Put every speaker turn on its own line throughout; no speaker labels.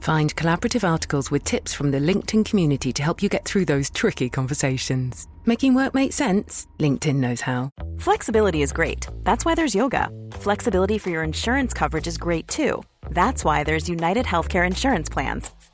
Find collaborative articles with tips from the LinkedIn community to help you get through those tricky conversations. Making work make sense? LinkedIn knows how.
Flexibility is great. That's why there's yoga. Flexibility for your insurance coverage is great too. That's why there's United Healthcare Insurance Plans.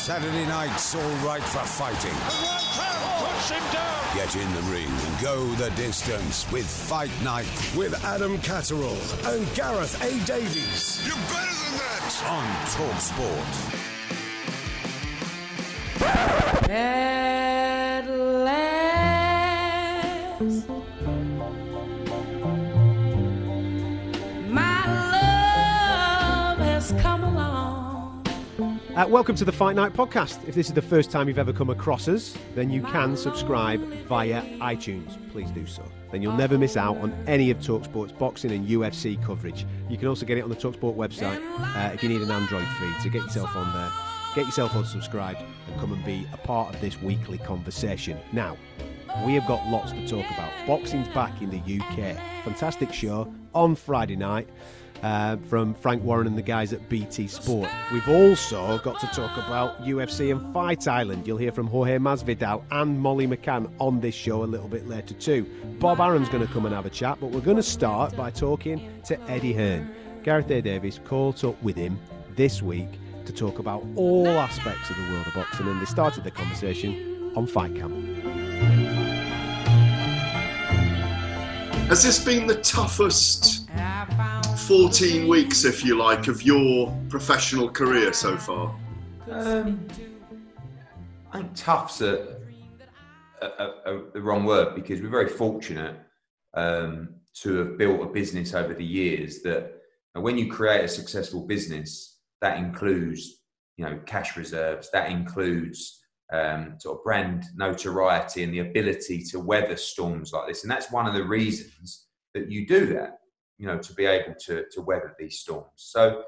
Saturday night's all right for fighting.
Push him down.
Get in the ring and go the distance with Fight Night with Adam Catterall and Gareth A. Davies
You're better than that.
on Talk Sport.
At
Uh, welcome to the Fight Night podcast. If this is the first time you've ever come across us, then you can subscribe via iTunes. Please do so. Then you'll never miss out on any of Talksport's boxing and UFC coverage. You can also get it on the Talksport website uh, if you need an Android feed. So get yourself on there, get yourself on unsubscribed, and come and be a part of this weekly conversation. Now, we have got lots to talk about. Boxing's back in the UK. Fantastic show on Friday night uh, from Frank Warren and the guys at BT Sport. We've also got to talk about UFC and Fight Island. You'll hear from Jorge Masvidal and Molly McCann on this show a little bit later too. Bob Arum's going to come and have a chat, but we're going to start by talking to Eddie Hearn. Gareth A. Davies caught up with him this week to talk about all aspects of the world of boxing, and they started the conversation on Fight Camp.
Has this been the toughest 14 weeks, if you like, of your professional career so far?
Um, I think tough's a, a, a, a, the wrong word because we're very fortunate um, to have built a business over the years that when you create a successful business, that includes you know cash reserves, that includes um, sort of brand notoriety and the ability to weather storms like this, and that's one of the reasons that you do that. You know, to be able to to weather these storms. So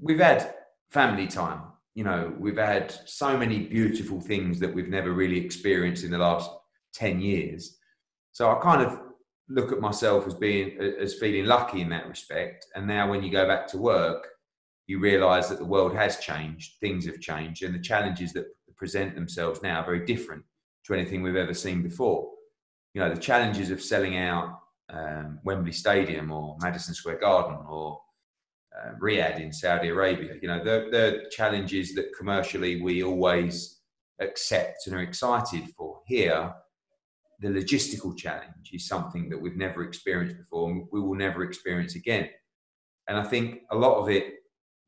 we've had family time. You know, we've had so many beautiful things that we've never really experienced in the last 10 years. So I kind of look at myself as being, as feeling lucky in that respect. And now when you go back to work, you realize that the world has changed, things have changed, and the challenges that present themselves now are very different to anything we've ever seen before. You know, the challenges of selling out um, Wembley Stadium or Madison Square Garden or uh, Riyadh in Saudi Arabia. You know, the, the challenges that commercially we always accept and are excited for. Here, the logistical challenge is something that we've never experienced before and we will never experience again. And I think a lot of it,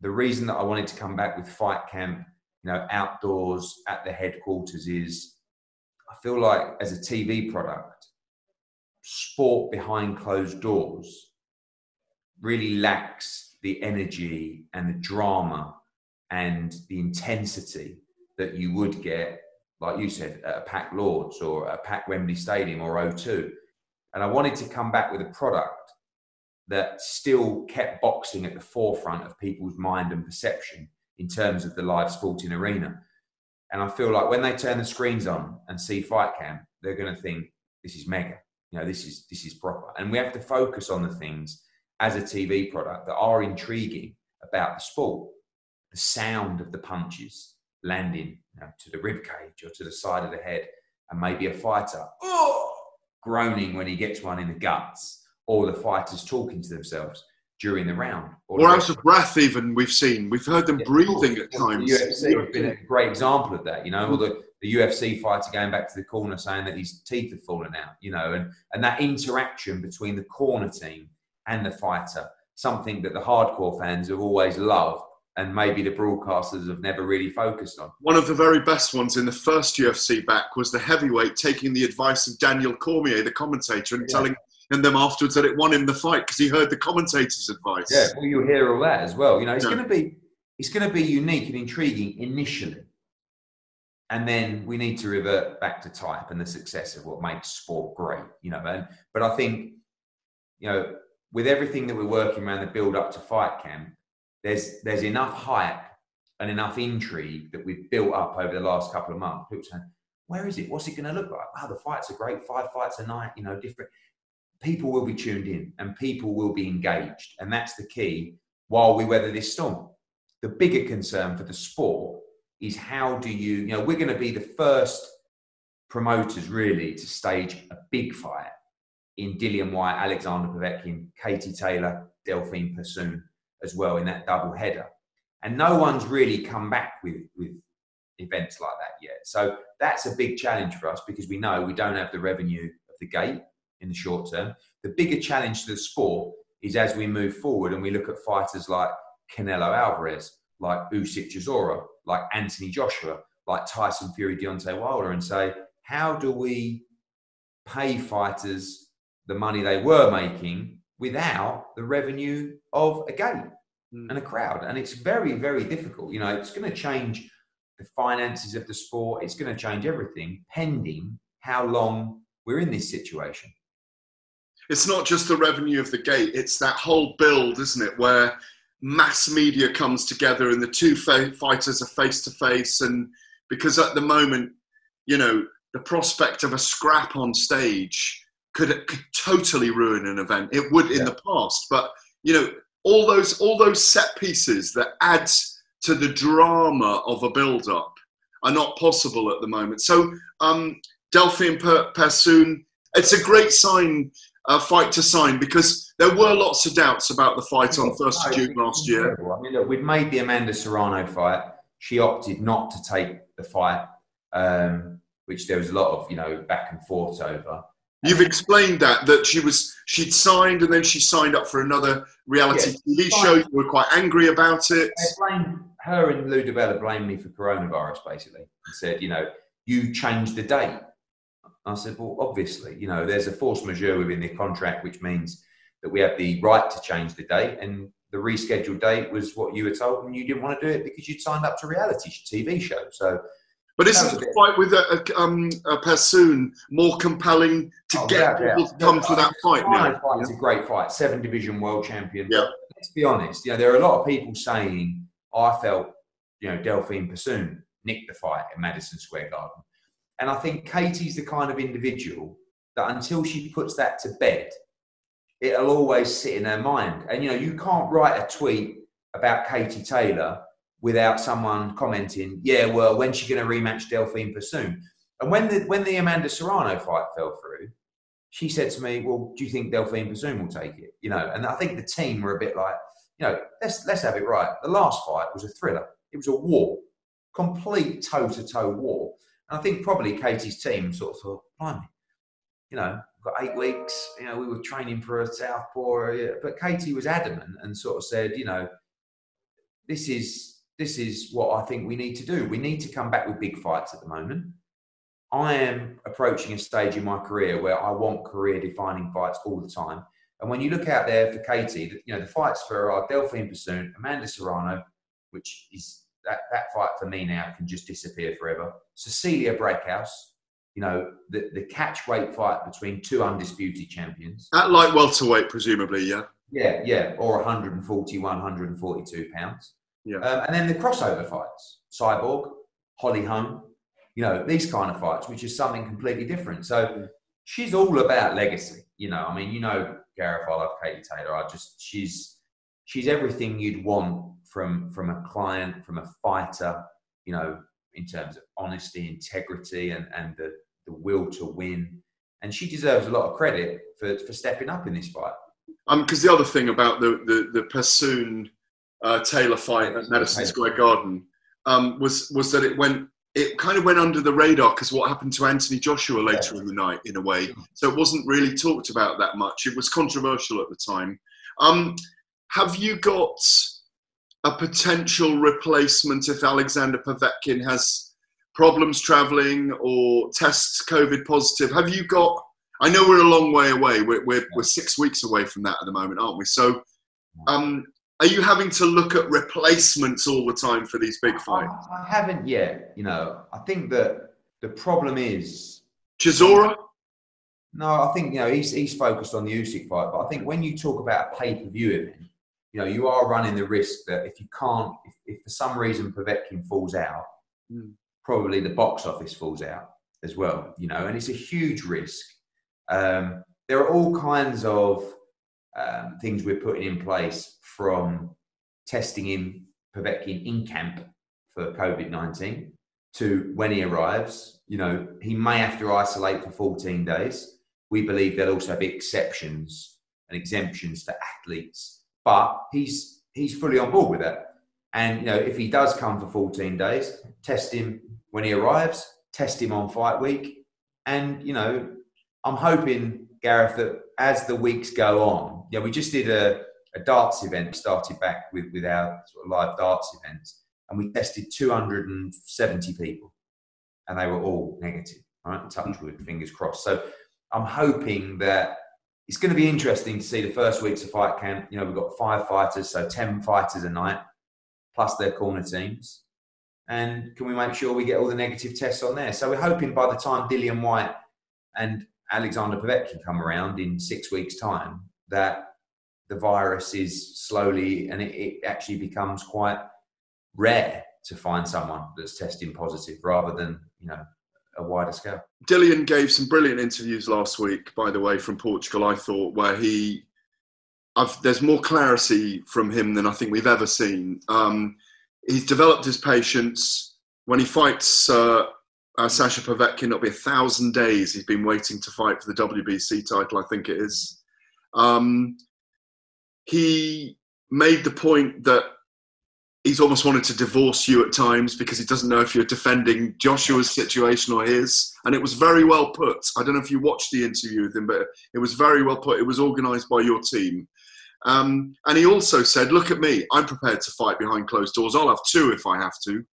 the reason that I wanted to come back with Fight Camp, you know, outdoors at the headquarters is I feel like as a TV product, sport behind closed doors really lacks the energy and the drama and the intensity that you would get, like you said, at a packed Lords or a packed Wembley Stadium or O2. And I wanted to come back with a product that still kept boxing at the forefront of people's mind and perception in terms of the live sporting arena. And I feel like when they turn the screens on and see Fight Camp, they're going to think this is mega. You know, this is this is proper. And we have to focus on the things as a TV product that are intriguing about the sport. The sound of the punches landing you know, to the rib cage or to the side of the head, and maybe a fighter oh, groaning when he gets one in the guts, or the fighters talking to themselves during the round.
Or out of breath, even we've seen. We've heard them breathing at times.
The UFC has been a great example of that, you know, mm. or the, the UFC fighter going back to the corner saying that his teeth have fallen out, you know, and, and that interaction between the corner team and the fighter. Something that the hardcore fans have always loved, and maybe the broadcasters have never really focused on.
One of the very best ones in the first UFC back was the heavyweight taking the advice of Daniel Cormier, the commentator, and
Yeah.
telling and them afterwards that it won him the fight because he heard the commentator's advice.
Yeah, well, you hear all that as well. You know, it's
Yeah.
going to be it's going to be unique and intriguing initially, and then we need to revert back to type and the success of what makes sport great. You know, and but I think you know with everything that we're working around the build up to fight camp, there's there's enough hype and enough intrigue that we've built up over the last couple of months. People saying, "Where is it? What's it going to look like? Wow, the fights are great. Five fights a night. You know, different." People will be tuned in and people will be engaged, and that's the key. While we weather this storm, the bigger concern for the sport is how do you, you know, we're going to be the first promoters really to stage a big fight in Dillian Whyte, Alexander Povetkin, Katie Taylor, Delphine Persoon as well in that double header. And no one's really come back with, with events like that yet. So that's a big challenge for us because we know we don't have the revenue of the gate in the short term. The bigger challenge to the sport is as we move forward and we look at fighters like Canelo Alvarez, like Usyk Chisora, like Anthony Joshua, like Tyson Fury, Deontay Wilder, and say, how do we pay fighters the money they were making without the revenue of a gate hmm. and a crowd? And it's very, very difficult. You know, it's going to change the finances of the sport. It's going to change everything, pending how long we're in this situation.
It's not just the revenue of the gate, it's that whole build, isn't it? Where mass media comes together and the two fa- fighters are face to face. And because at the moment, you know, the prospect of a scrap on stage could, could totally ruin an event. It would in the past, but you know, all those all those set pieces that adds to the drama of a build up are not possible at the moment. So, um, Delphine per- Persoon, it's a great sign, uh, fight to sign, because there were lots of doubts about the fight on 1st of June last year.
I mean, look, we'd made the Amanda Serrano fight. She opted not to take the fight, um, which there was a lot of, you know, back and forth over.
You've explained that that she was she'd signed and then she signed up for another reality
Yeah,
TV
fine.
show. You were quite angry about it.
Blamed her and Lou DiBella blamed me for coronavirus, basically, and said, you know, you changed the date. I said, well, obviously, you know, there's a force majeure within the contract, which means that we have the right to change the date, and the rescheduled date was what you were told, and you didn't want to do it because you'd signed up to a reality TV show. So,
But isn't the fight with a, a, um, uh, a Persoon more compelling to
Oh,
get
without
people
doubt.
to come to that fight now?
fight is a great fight, seven division world champion.
Yeah.
Let's be honest, you know, there are a lot of people saying, I felt, you know, Delphine Persoon nicked the fight at Madison Square Garden. And I think Katie's the kind of individual that until she puts that to bed, it'll always sit in her mind. And, you know, you can't write a tweet about Katie Taylor without someone commenting, yeah, well, when's she going to rematch Delphine Persoon? And when the, when the Amanda Serrano fight fell through, she said to me, "Well, do you think Delphine Persoon will take it?" You know, and I think the team were a bit like, you know, let's let's have it right. The last fight was a thriller. It was a war, complete toe to toe war. I think probably Katie's team sort of thought, "Blimey, you know, we've got eight weeks. You know, we were training for a southpaw." yeah." But Katie was adamant and sort of said, you know, this is this is what I think we need to do. We need to come back with big fights at the moment. I am approaching a stage in my career where I want career defining fights all the time. And when you look out there for Katie, you know, the fights for are Delphine Persoon, Amanda Serrano, which is that, that fight for me now can just disappear forever. Cecilia Brækhus, you know, the, the catch weight fight between two undisputed champions.
At light welterweight, presumably, yeah.
Yeah, yeah, or 141, 142 pounds.
Yeah.
Um, and then the crossover fights, Cyborg, Holly Holm, you know, these kind of fights, which is something completely different. So she's all about legacy. You know, I mean, you know, Gareth, I love Katie Taylor. I just, she's, she's everything you'd want from from a client, from a fighter. You know, in terms of honesty, integrity, and and the the will to win. And she deserves a lot of credit for for stepping up in this fight.
Um, because the other thing about the the, the Persoon uh, Taylor fight at Madison Square Garden um, was was that it went it kind of went under the radar because what happened to Anthony Joshua later in the night, in a way. So it wasn't really talked about that much. It was controversial at the time. Um, have you got a potential replacement if Alexander Povetkin has problems traveling or tests COVID positive? Have you got? I know we're a long way away. We're, we're, we're six weeks away from that at the moment, aren't we? So, um, are you having to look at replacements all the time for these big fights?
I haven't yet. You know, I think that the problem is
Chisora.
No, I think you know he's he's focused on the Usyk fight, but I think when you talk about a pay per view event, you know you are running the risk that if you can't, if, if for some reason Povetkin falls out,
Mm.
probably the box office falls out as well. You know, and it's a huge risk. Um, there are all kinds of um, things we're putting in place from testing in Povetkin in camp for COVID 19 to when he arrives. You know, he may have to isolate for 14 days. We believe there'll also be exceptions and exemptions for athletes, but he's he's fully on board with that. And you know, if he does come for 14 days, test him when he arrives, test him on fight week, and you know, I'm hoping Gareth that as the weeks go on, yeah, we just did a, a darts event. Started back with with our sort of live darts events, and we tested 270 people, and they were all negative. Right, touch wood, fingers crossed. So I'm hoping that it's going to be interesting to see the first weeks of fight camp. You know, we've got five fighters, so 10 fighters a night, plus their corner teams. And can we make sure we get all the negative tests on there? So we're hoping by the time Dillian Whyte and Alexander Povetkin come around in six weeks' time, that the virus is slowly and it, it actually becomes quite rare to find someone that's testing positive rather than, you know, a wider scale.
Dillian gave some brilliant interviews last week, by the way, from Portugal. I thought where he, I've, there's more clarity from him than I think we've ever seen. Um, he's developed his patience. When he fights uh, uh, Sasha Povetkin, it'll be a thousand days. He's been waiting to fight for the WBC title, I think it is. Um, he made the point that he's almost wanted to divorce you at times because he doesn't know if you're defending Joshua's situation or his. And it was very well put. I don't know if you watched the interview with him, but it was very well put. It was organised by your team. Um, and he also said, Look at me, I'm prepared to fight behind closed doors. I'll have two if I have to.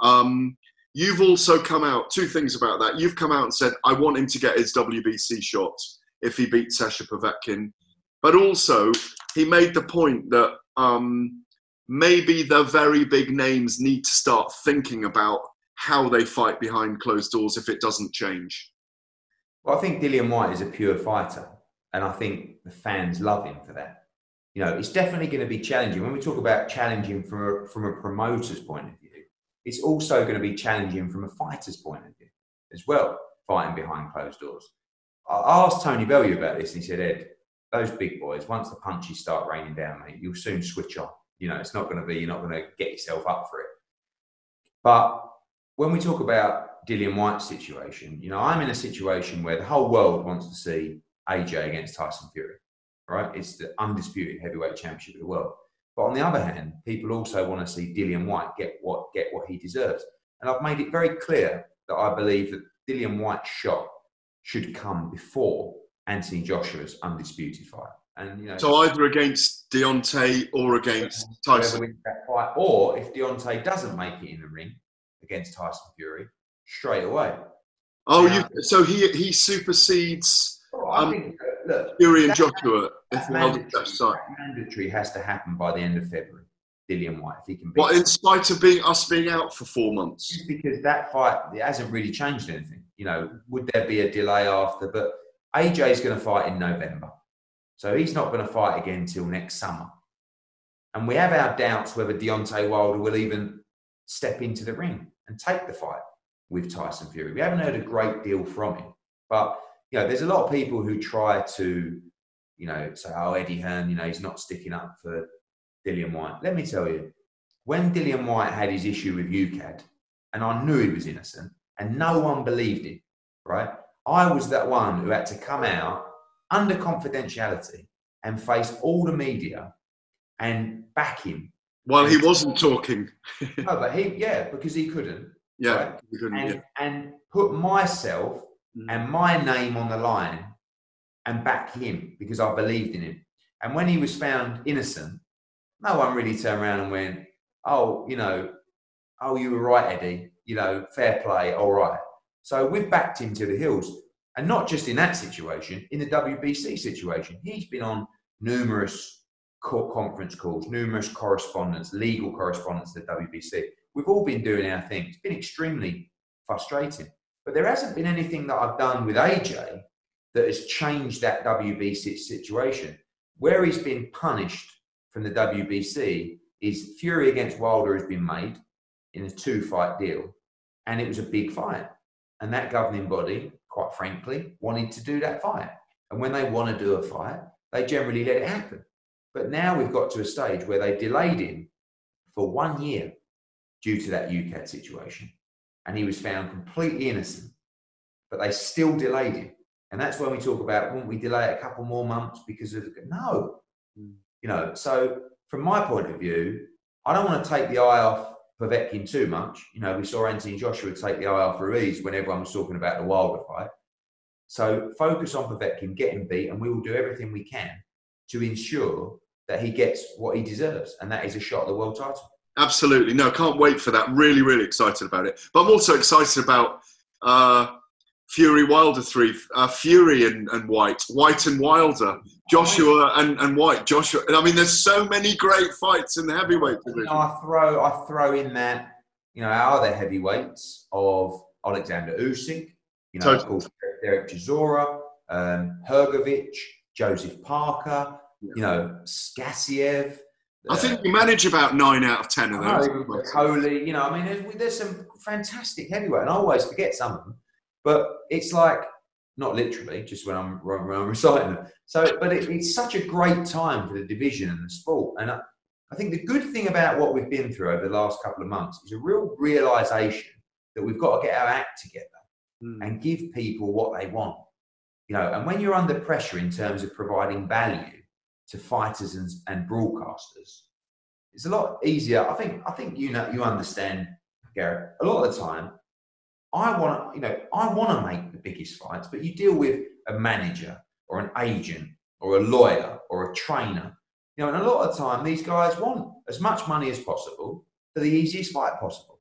Um, you've also come out, two things about that. You've come out and said, I want him to get his WBC shot if he beats Sasha Povetkin. But also, he made the point that um, maybe the very big names need to start thinking about how they fight behind closed doors if it doesn't change.
Well, I think Dillian Whyte is a pure fighter, and I think the fans love him for that. You know, it's definitely going to be challenging. When we talk about challenging from a, from a promoter's point of view, it's also going to be challenging from a fighter's point of view as well, fighting behind closed doors. I asked Tony Bellew about this, and he said, Ed, those big boys, once the punches start raining down, mate, you'll soon switch on. You know, it's not going to be, you're not going to get yourself up for it. But when we talk about Dillian Whyte's situation, you know, I'm in a situation where the whole world wants to see AJ against Tyson Fury, right? It's the undisputed heavyweight championship of the world. But on the other hand, people also want to see Dillian Whyte get what get what he deserves. And I've made it very clear that I believe that Dillian Whyte's shot should come before Anthony Joshua's undisputed fight. And you know,
So either against Deontay or against Tyson.
wins that fight, or if Deontay doesn't make it in the ring against Tyson Fury, straight away.
Oh,
Yeah.
you, so he he supersedes
I
um,
think, look,
Fury and
that-
Joshua if
that
we hold it
mandatory, that mandatory has to happen by the end of February. Dillian Whyte, if he can beat
What, in spite of being us being out for four months?
just because that fight it hasn't really changed anything. You know, would there be a delay after? But AJ is going to fight in November, so he's not going to fight again till next summer. And we have our doubts whether Deontay Wilder will even step into the ring and take the fight with Tyson Fury. We haven't heard a great deal from him, but you know, there's a lot of people who try to, you know, say, "Oh, Eddie Hearn, you know, he's not sticking up for Dillian Whyte." Let me tell you, when Dillian Whyte had his issue with UKAD, and I knew he was innocent, and no one believed him, right? I was that one who had to come out under confidentiality and face all the media and back him.
While he wasn't talking.
No, but he, yeah, because he couldn't.
Yeah,
right?
you couldn't,
and,
yeah.
and put myself
Mm.
and my name on the line and back him because I believed in him. And when he was found innocent, no one really turned around and went, "Oh, you know, oh, you were right, Eddie. You know, fair play, all right." So we've backed him to the hills, and not just in that situation, in the WBC situation, he's been on numerous conference calls, numerous correspondence, legal correspondence to the WBC. We've all been doing our thing. It's been extremely frustrating, but there hasn't been anything that I've done with AJ that has changed that WBC situation. Where he's been punished from the WBC is Fury against Wilder has been made in a two fight deal, and it was a big fight. And that governing body, quite frankly, wanted to do that fight. And when they want to do a fight, they generally let it happen. But now we've got to a stage where they delayed him for one year due to that UKAD situation. And he was found completely innocent. But they still delayed him. And that's when we talk about, won't we delay it a couple more months because of, no. Mm. You know, so from my point of view, I don't want to take the eye off Povetkin too much. You know, we saw Anthony Joshua take the eye off Ruiz when everyone was talking about the Wilder fight. So focus on Povetkin, get him beat, and we will do everything we can to ensure that he gets what he deserves, and that is a shot at the world title.
Absolutely. No, can't wait for that. Really, really excited about it. But I'm also excited about uh, Fury Wilder 3, uh, Fury and, and Whyte, Whyte and Wilder, Joshua and, and Whyte, Joshua. I mean, there's so many great fights in the heavyweight
You know, I throw I throw in that you know our other heavyweights of Alexander Usyk, you know, of
Totally.
course Derek Chisora, um, Hrgović, Joseph Parker, you know Skasiev.
I think we manage about nine out of ten of those.
know, Coley, you know, I mean, there's, there's some fantastic heavyweight, and I always forget some of them. But it's like, not literally, just when I'm, when I'm reciting them. So, but it, it's such a great time for the division and the sport. And I, I think the good thing about what we've been through over the last couple of months is a real realization that we've got to get our act together hmm. and give people what they want. You know, and when you're under pressure in terms of providing value to fighters and, and broadcasters, it's a lot easier. I think I think you know you understand, Gareth. A lot of the time, I want you know I want to make the biggest fights, but you deal with a manager or an agent or a lawyer or a trainer. You know, and a lot of the time these guys want as much money as possible for the easiest fight possible,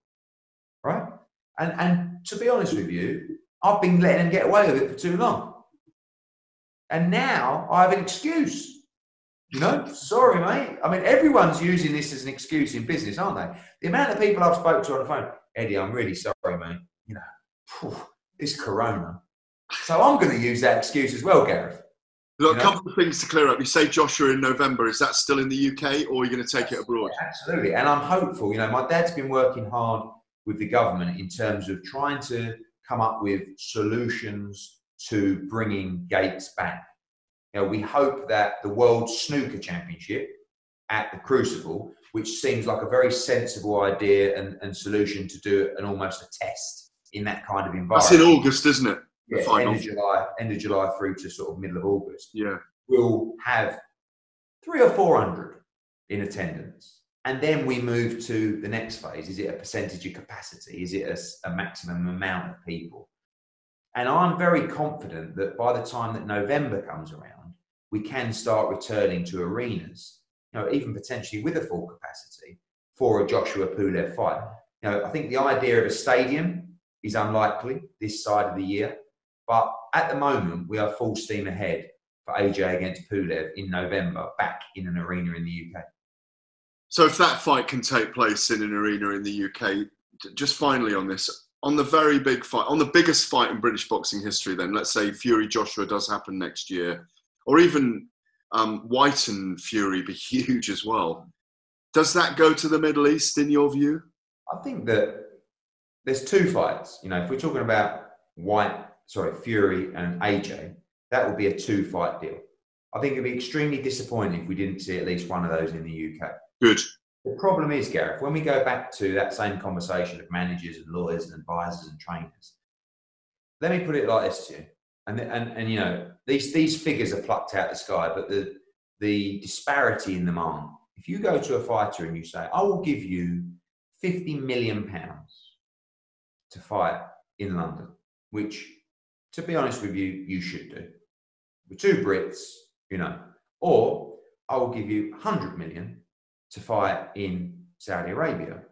right? And and to be honest with you, I've been letting them get away with it for too long, and now I have an excuse. You know, sorry, mate. I mean, everyone's using this as an excuse in business, aren't they? The amount of people I've spoke to on the phone, Eddie, I'm really sorry, this corona. So I'm going to use that excuse as well, Gareth.
Look,
You
a couple of things to clear up. You say Joshua in November. Is that still in the UK or are you going to take it abroad?
Absolutely. And I'm hopeful. You know, my dad's been working hard with the government in terms of trying to come up with solutions to bringing Gates back. You know, we hope that the World Snooker Championship at the Crucible, which seems like a very sensible idea and, and solution to do an almost a test in that kind of environment.
That's in August, isn't it? The
Yeah,
final.
end of July, end of July through to sort of middle of August.
Yeah.
We'll have three or four hundred in attendance, and then we move to the next phase. Is it a percentage of capacity? Is it a maximum amount of people? And I'm very confident that by the time that November comes around, we can start returning to arenas. You know, even potentially with a full capacity for a Joshua Pulev fight. You know, I think the idea of a stadium is unlikely this side of the year. But at the moment, we are full steam ahead for AJ against Pulev in November, back in an arena in the UK.
So if that fight can take place in an arena in the UK, just finally on this, on the very big fight, on the biggest fight in British boxing history, then let's say Fury Joshua does happen next year, or even um, Whyte and Fury be huge as well. Does that go to the Middle East in your view?
I think that there's two fights. You know, if we're talking about Whyte, sorry, Fury and AJ, that would be a two fight deal. I think it'd be extremely disappointing if we didn't see at least one of those in the UK.
Good.
The problem is, Gareth, when we go back to that same conversation of managers and lawyers and advisors and trainers, let me put it like this to you. And, and, and you know, these, these figures are plucked out of the sky, but the, the disparity in them aren't. If you go to a fighter and you say, I will give you 50 million pounds to fight in London, which, to be honest with you, you should do. With two Brits, you know, or I will give you 100 million to fight in Saudi Arabia.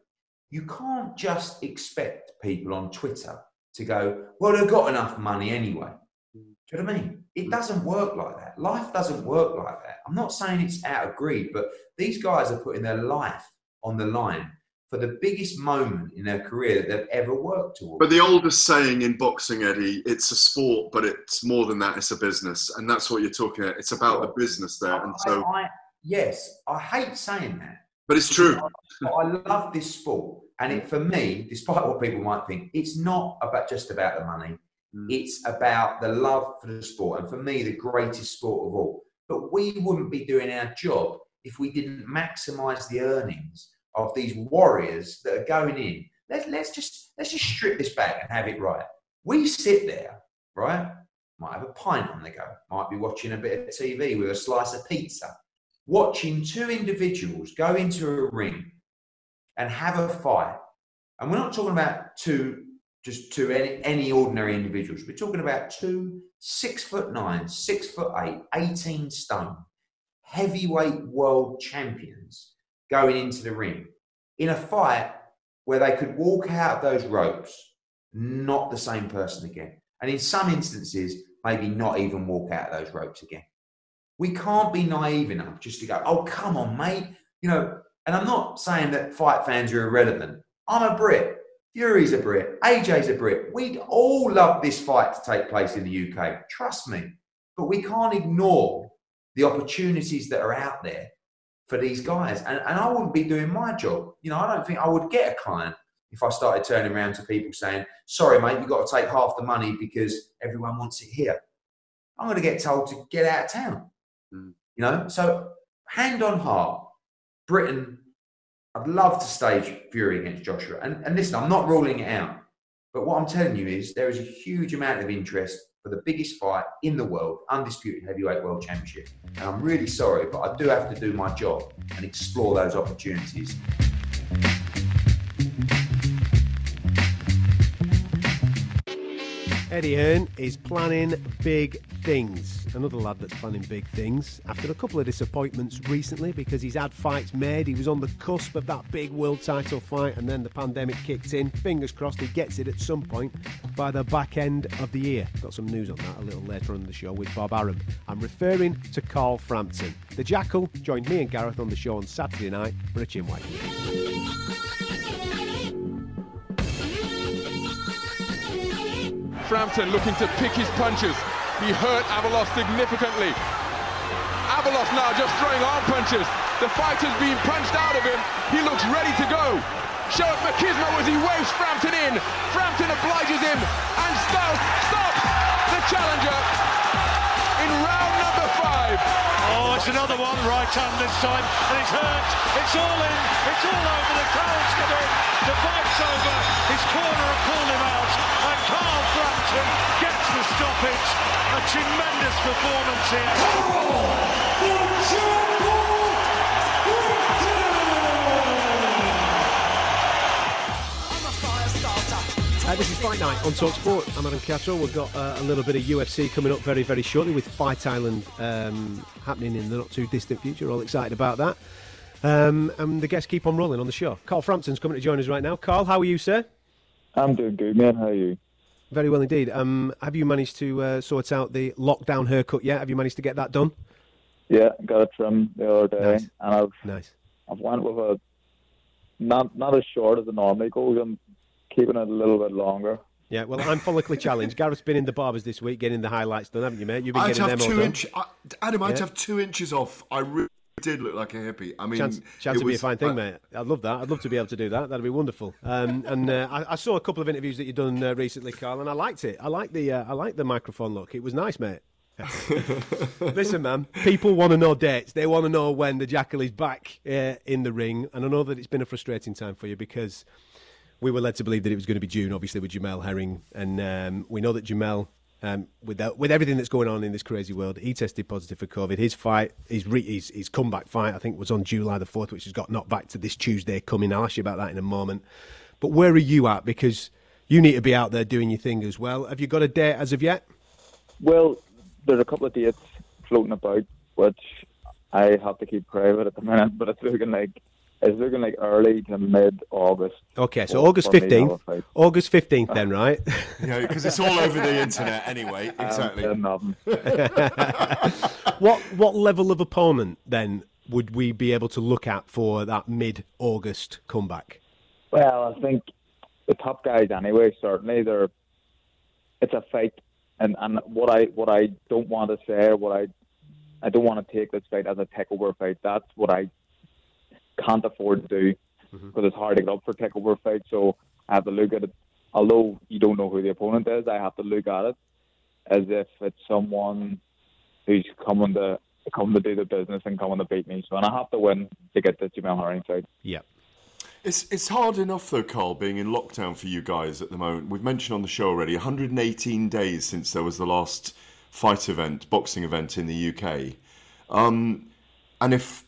You can't just expect people on Twitter to go, well, they've got enough money anyway. Do you know what I mean? It mm. doesn't work like that. Life doesn't work like that. I'm not saying it's out of greed, but these guys are putting their life on the line for the biggest moment in their career that they've ever worked towards.
But the oldest saying in boxing, Eddie, it's a sport, but it's more than that. It's a business, and that's what you're talking about. It's about the business there, and so
I, I, yes, I hate saying that,
but it's true.
I, I love this sport, and it for me, despite what people might think, it's not about just about the money.
Mm.
It's about the love for the sport, and for me, the greatest sport of all. But we wouldn't be doing our job if we didn't maximise the earnings of these warriors that are going in. Let's, let's just let's just strip this back and have it right. We sit there, right? Might have a pint on the go. Might be watching a bit of TV with a slice of pizza. Watching two individuals go into a ring and have a fight. And we're not talking about two just two any, any ordinary individuals. We're talking about two six foot nine, six foot eight, 18 stone, heavyweight world champions going into the ring in a fight where they could walk out of those ropes not the same person again. And in some instances, maybe not even walk out of those ropes again. We can't be naive enough just to go, oh, come on, mate. You know, and I'm not saying that fight fans are irrelevant. I'm a Brit. Fury's a Brit. AJ's a Brit. We'd all love this fight to take place in the UK. Trust me. But we can't ignore the opportunities that are out there for these guys. And, and I wouldn't be doing my job. You know, I don't think I would get a client if I started turning around to people saying, sorry, mate, you've got to take half the money because everyone wants it here. I'm going to get told to get out of town.
Mm.
You know, so hand on heart, Britain, I'd love to stage Fury against Joshua. And, and listen, I'm not ruling it out. But what I'm telling you is there is a huge amount of interest for the biggest fight in the world, undisputed heavyweight world championship. And I'm really sorry, but I do have to do my job and explore those opportunities.
Eddie Hearn is planning big things. Another lad that's planning big things after a couple of disappointments recently because he's had fights made. He was on the cusp of that big world title fight and then the pandemic kicked in. Fingers crossed he gets it at some point by the back end of the year. Got some news on that a little later on the show with Bob Arum. I'm referring to Carl Frampton. The Jackal joined me and Gareth on the show on Saturday night for a chinwag.
Frampton looking to pick his punches. He hurt Avalos significantly. Avalos now just throwing arm punches. The fighter's being punched out of him. He looks ready to go. Show it Machismo as he waves Frampton in. Frampton obliges him and Styles stops the challenger in round number five.
Oh, it's another one, right hand this time, and it's hurt. It's all in. It's all over. The crowd's. The fight's over. His corner have pulled him out, Carl Frampton gets the stoppage. A tremendous performance here.
Uh, this is Fight Night on Talk Sport. I'm Adam Catterall. We've got uh, a little bit of UFC coming up very, very shortly with Fight Island um, happening in the not too distant future. All excited about that. Um, and the guests keep on rolling on the show. Carl Frampton's coming to join us right now. Carl, how are you, sir?
I'm doing good, man. How are you?
Very well indeed. Um, have you managed to uh, sort out the lockdown haircut yet? Have you managed to get that done?
Yeah, got it trimmed the other day,
Nice.
and I've
Nice.
I've went with a not not as short as it normally goes. I'm keeping it a little bit longer.
Yeah, well, I'm follically challenged. Gareth's been in the barbers this week getting the highlights done, haven't you, mate? You've been
I'd
getting
have
them all
two
done.
inch. I, Adam, I'd
Yeah.
have two inches off. I really did look like a hippie. I mean,
chance, chance to be a fine thing, mate. I'd love that. I'd love to be able to do that. That'd be wonderful. Um, and uh, I, I saw a couple of interviews that you've done uh, recently, Carl, and I liked it. I liked the uh, I liked the microphone look. It was nice, mate. Listen, man. People want to know dates. They want to know when the Jackal is back uh, in the ring. And I know that it's been a frustrating time for you because we were led to believe that it was going to be June, obviously with Jamel Herring, and um, we know that Jamel. Um, with that, with everything that's going on in this crazy world, he tested positive for COVID. His fight, his, re, his his comeback fight, I think was on July the fourth, which has got knocked back to this Tuesday coming. I'll ask you about that in a moment. But where are you at? Because You need to be out there doing your thing as well. Have you got a date as of yet?
Well, there's a couple of dates floating about, which I have to keep private at the minute, but it's looking like it's looking like early to mid August.
Okay, so August fifteenth. August fifteenth, then, right?
Yeah, because it's all over the internet anyway. Um, exactly.
what what level of opponent then would we be able to look at for that mid August comeback?
Well, I think the top guys anyway. Certainly, they're it's a fight, and and what I what I don't want to say, what I I don't want to take this fight as a takeover fight. That's what I can't afford to do because it's hard to get up for takeover fights. So I have to look at it. Although you don't know who the opponent is, I have to look at it as if it's someone who's coming to come to do the business and coming to beat me. So and I have to win to get the Jamel Herring fight.
Yeah.
It's it's hard enough though, Carl, being in lockdown for you guys at the moment. We've mentioned on the show already 118 days since there was the last fight event, boxing event in the UK. Um, and if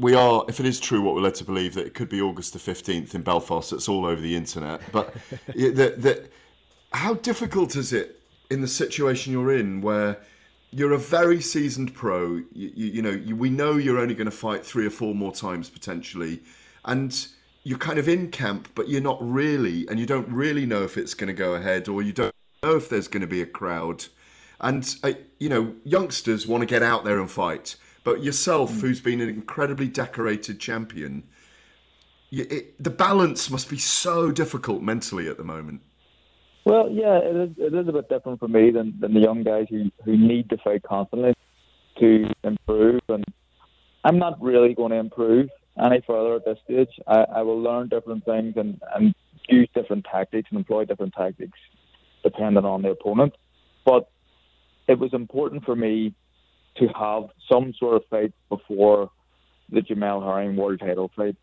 we are, if it is true what we're led to believe that it could be August the 15th in Belfast, it's all over the internet. But that, that, how difficult is it in the situation you're in where you're a very seasoned pro, you, you, you know, you, we know you're only going to fight three or four more times potentially, and you're kind of in camp, but you're not really, and you don't really know if it's going to go ahead or you don't know if there's going to be a crowd. And, uh, you know, youngsters want to get out there and fight. But yourself, mm. who's been an incredibly decorated champion, it, the balance must be so difficult mentally at the moment.
Well, yeah, it is, it is a bit different for me than, than the young guys who, who need to fight constantly to improve. And I'm not really going to improve any further at this stage. I, I will learn different things and, and use different tactics and employ different tactics depending on the opponent. But it was important for me to have some sort of fight before the Jamel Herring world title fight.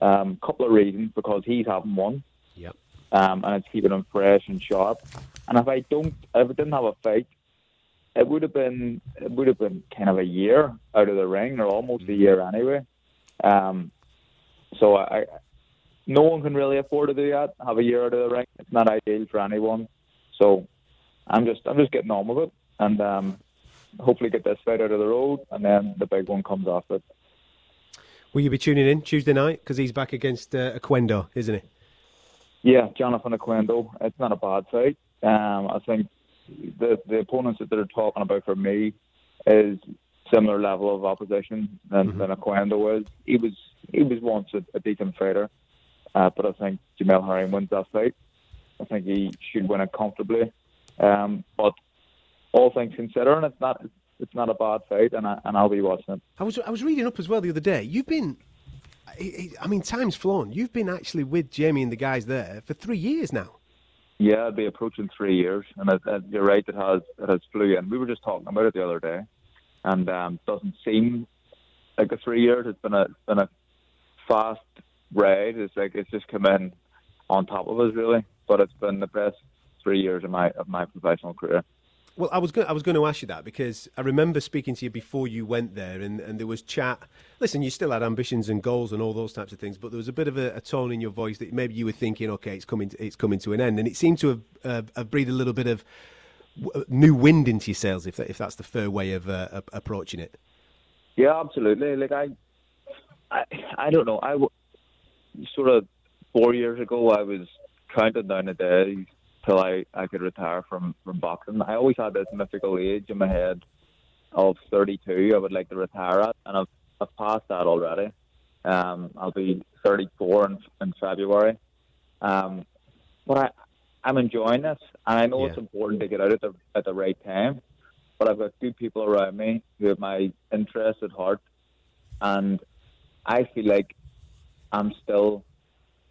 A um, couple of reasons because he's having one.
Yep.
Um, and it's keeping him fresh and sharp. And if I don't, if I didn't have a fight, it would have been it would have been kind of a year out of the ring, or almost a year anyway. Um, so I, no one can really afford to do that. Have a year out of the ring. It's not ideal for anyone. So I'm just I'm just getting on with it, and um, hopefully get this fight out of the road, and then the big one comes off it.
Will you be tuning in Tuesday night because he's back against uh, Oquendo, isn't he?
Yeah, Jonathan Oquendo. It's not a bad fight. Um, I think the the opponents that they're talking about for me is similar level of opposition than, mm-hmm. than Oquendo is. He was he was once a, a decent fighter, uh, but I think Jamel Herring wins that fight. I think he should win it comfortably. Um, but all things considering, it's not it's not a bad fight, and I, and I'll be watching it.
I was I was reading up as well the other day. You've been, I mean, time's flown. You've been actually with Jamie and the guys there for three years now.
Yeah, it'll be approaching three years, and it, it, you're right. It has it has flew in. We were just talking about it the other day, and um, doesn't seem like the three years. It's been a it's been a fast ride. It's like it's just come in on top of us really, but it's been the best three years of my of my professional career.
Well, I was going, I was going to ask you that because I remember speaking to you before you went there, and, and there was chat. Listen, you still had ambitions and goals and all those types of things, but there was a bit of a, a tone in your voice that maybe you were thinking, okay, it's coming, to, it's coming to an end, and it seemed to have, uh, have breathed a little bit of new wind into your sails, if that, if that's the fair way of uh, approaching it.
Yeah, absolutely. Like I, I, I don't know. I sort of four years ago, I was counting down the days till I, I could retire from, from boxing. I always had this mythical age in my head of 32 I would like to retire at, and I've, I've passed that already. Um, I'll be 34 in, in February. Um, but I, I'm enjoying this, and I know yeah. it's important to get out at the, at the right time. But I've got good people around me who have my interest at heart, and I feel like I'm still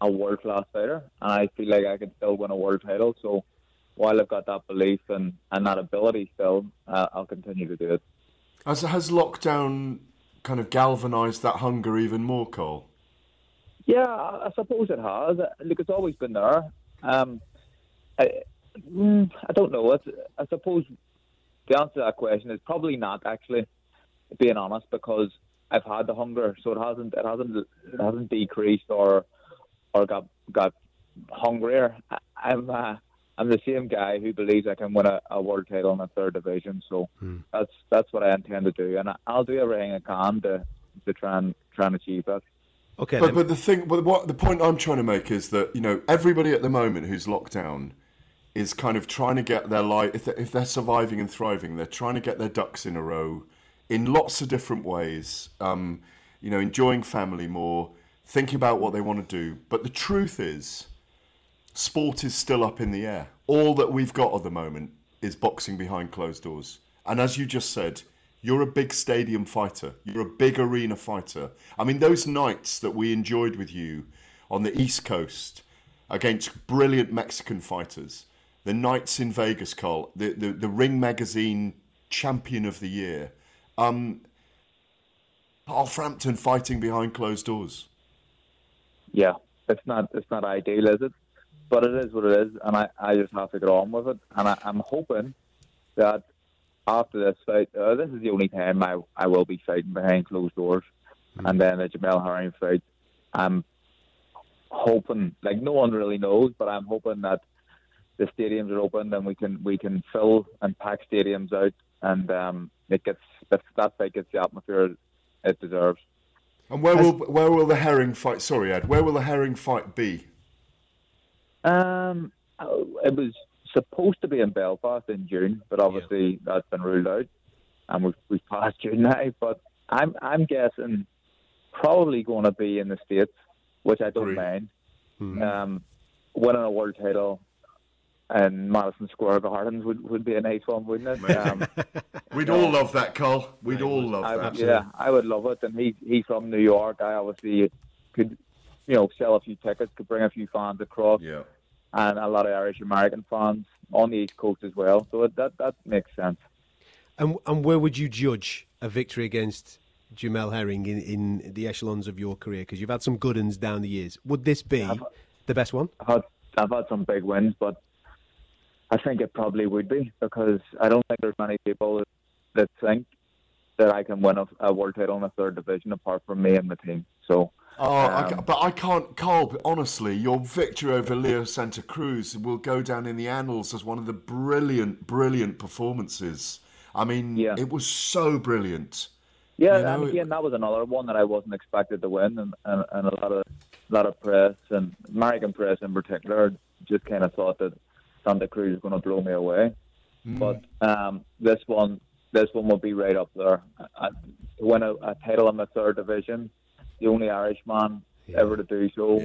a world class fighter, and I feel like I can still win a world title. So while I've got that belief and, and that ability still, uh, I'll continue to do it.
Has has lockdown kind of galvanised that hunger even more, Cole?
Yeah, I suppose it has. Look, it's always been there. Um, I, mm, I don't know. It's, I suppose the answer to that question is probably not actually, being honest, because I've had the hunger, so it hasn't it hasn't it hasn't decreased or or got got hungrier. I, I'm uh, I'm the same guy who believes I can win a, a world title in the third division. So that's that's what I intend to do, and I, I'll do everything I can to to try and try and achieve that.
Okay,
but but the thing, but what the point I'm trying to make is that you know everybody at the moment who's locked down is kind of trying to get their life. If they're, if they're surviving and thriving, they're trying to get their ducks in a row in lots of different ways. Um, you know, enjoying family more, thinking about what they want to do. But the truth is, sport is still up in the air. All that we've got at the moment is boxing behind closed doors. And as you just said, you're a big stadium fighter. You're a big arena fighter. I mean, those nights that we enjoyed with you on the East Coast against brilliant Mexican fighters, the nights in Vegas, Carl, the, the, the Ring Magazine champion of the year, um, Paul Frampton fighting behind closed doors.
Yeah, it's not it's not ideal, is it? But it is what it is, and I, I just have to get on with it. And I, I'm hoping that after this fight, uh, this is the only time I I will be fighting behind closed doors, and then the Jamel Herring fight. I'm hoping, like no one really knows, but I'm hoping that the stadiums are open and we can we can fill and pack stadiums out, and um, it gets that that fight gets the atmosphere it deserves.
And where will where will the herring fight? Sorry, Ed. Where will the herring fight be?
Um, it was supposed to be in Belfast in June, but obviously that's been ruled out, and we've we've passed June now. But I'm I'm guessing probably going to be in the states, which I don't mind. Um, winning a world title in Madison Square Gardens would, would be a nice one, wouldn't it? Um,
We'd all love that, Carl. We'd all love
I,
that.
yeah, I would love it. And he he's from New York. I obviously could, you know, sell a few tickets, could bring a few fans across.
Yeah.
And a lot of Irish American fans on the East Coast as well. So it, that that makes sense.
And and where would you judge a victory against Jamel Herring in, in the echelons of your career? Because you've had some good ones down the years. Would this be the best one?
I've had, I've had some big wins, but I think it probably would be because I don't think there's many people that, that think that I can win a, a world title in the third division apart from me and the team. So,
Oh, I
um,
ca- but I can't, Carl. Honestly, your victory over Leo Santa Cruz will go down in the annals as one of the brilliant, brilliant performances. I mean, it was so brilliant.
yeah,
You know,
and again, that was another one that I wasn't expected to win, and, and, and a lot of lot of press and American press in particular just kind of thought that Santa Cruz is going to blow me away.
Mm.
But um, this one, this one will be right up there. I, to win a, a title in the third division, the only Irishman ever to do so,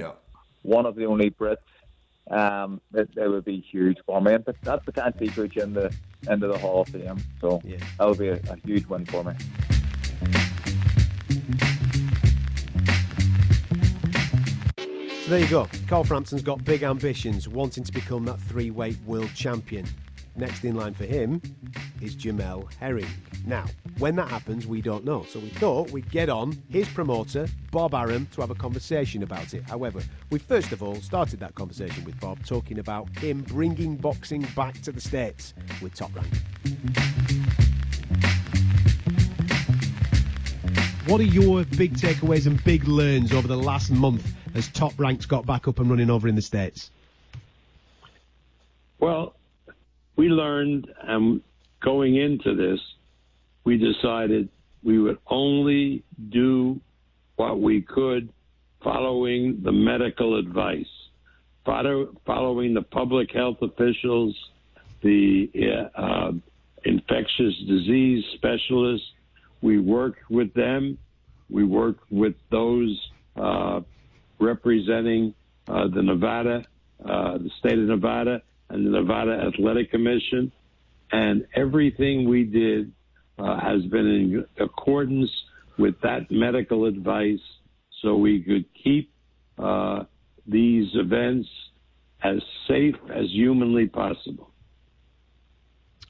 one of the only Brits. Um, it, it would be huge for me, and that- that potentially puts you in the into the Hall of Fame. So that would be a, a huge win for me.
So there you go. Carl Frampton's got big ambitions, wanting to become that three weight world champion. Next in line for him is Jamel Herring. Now, when that happens, we don't know. So we thought we'd get on his promoter, Bob Arum, to have a conversation about it. However, we first of all started that conversation with Bob talking about him bringing boxing back to the States with Top Rank. What are your big takeaways and big learns over the last month as Top Rank's got back up and running over in the States?
Well, we learned, um, going into this, we decided we would only do what we could following the medical advice, follow, following the public health officials, the uh, uh, infectious disease specialists. We work with them. We work with those uh, representing uh, the Nevada, uh, the state of Nevada, and the Nevada Athletic Commission. And everything we did uh, has been in accordance with that medical advice so we could keep uh, these events as safe as humanly possible.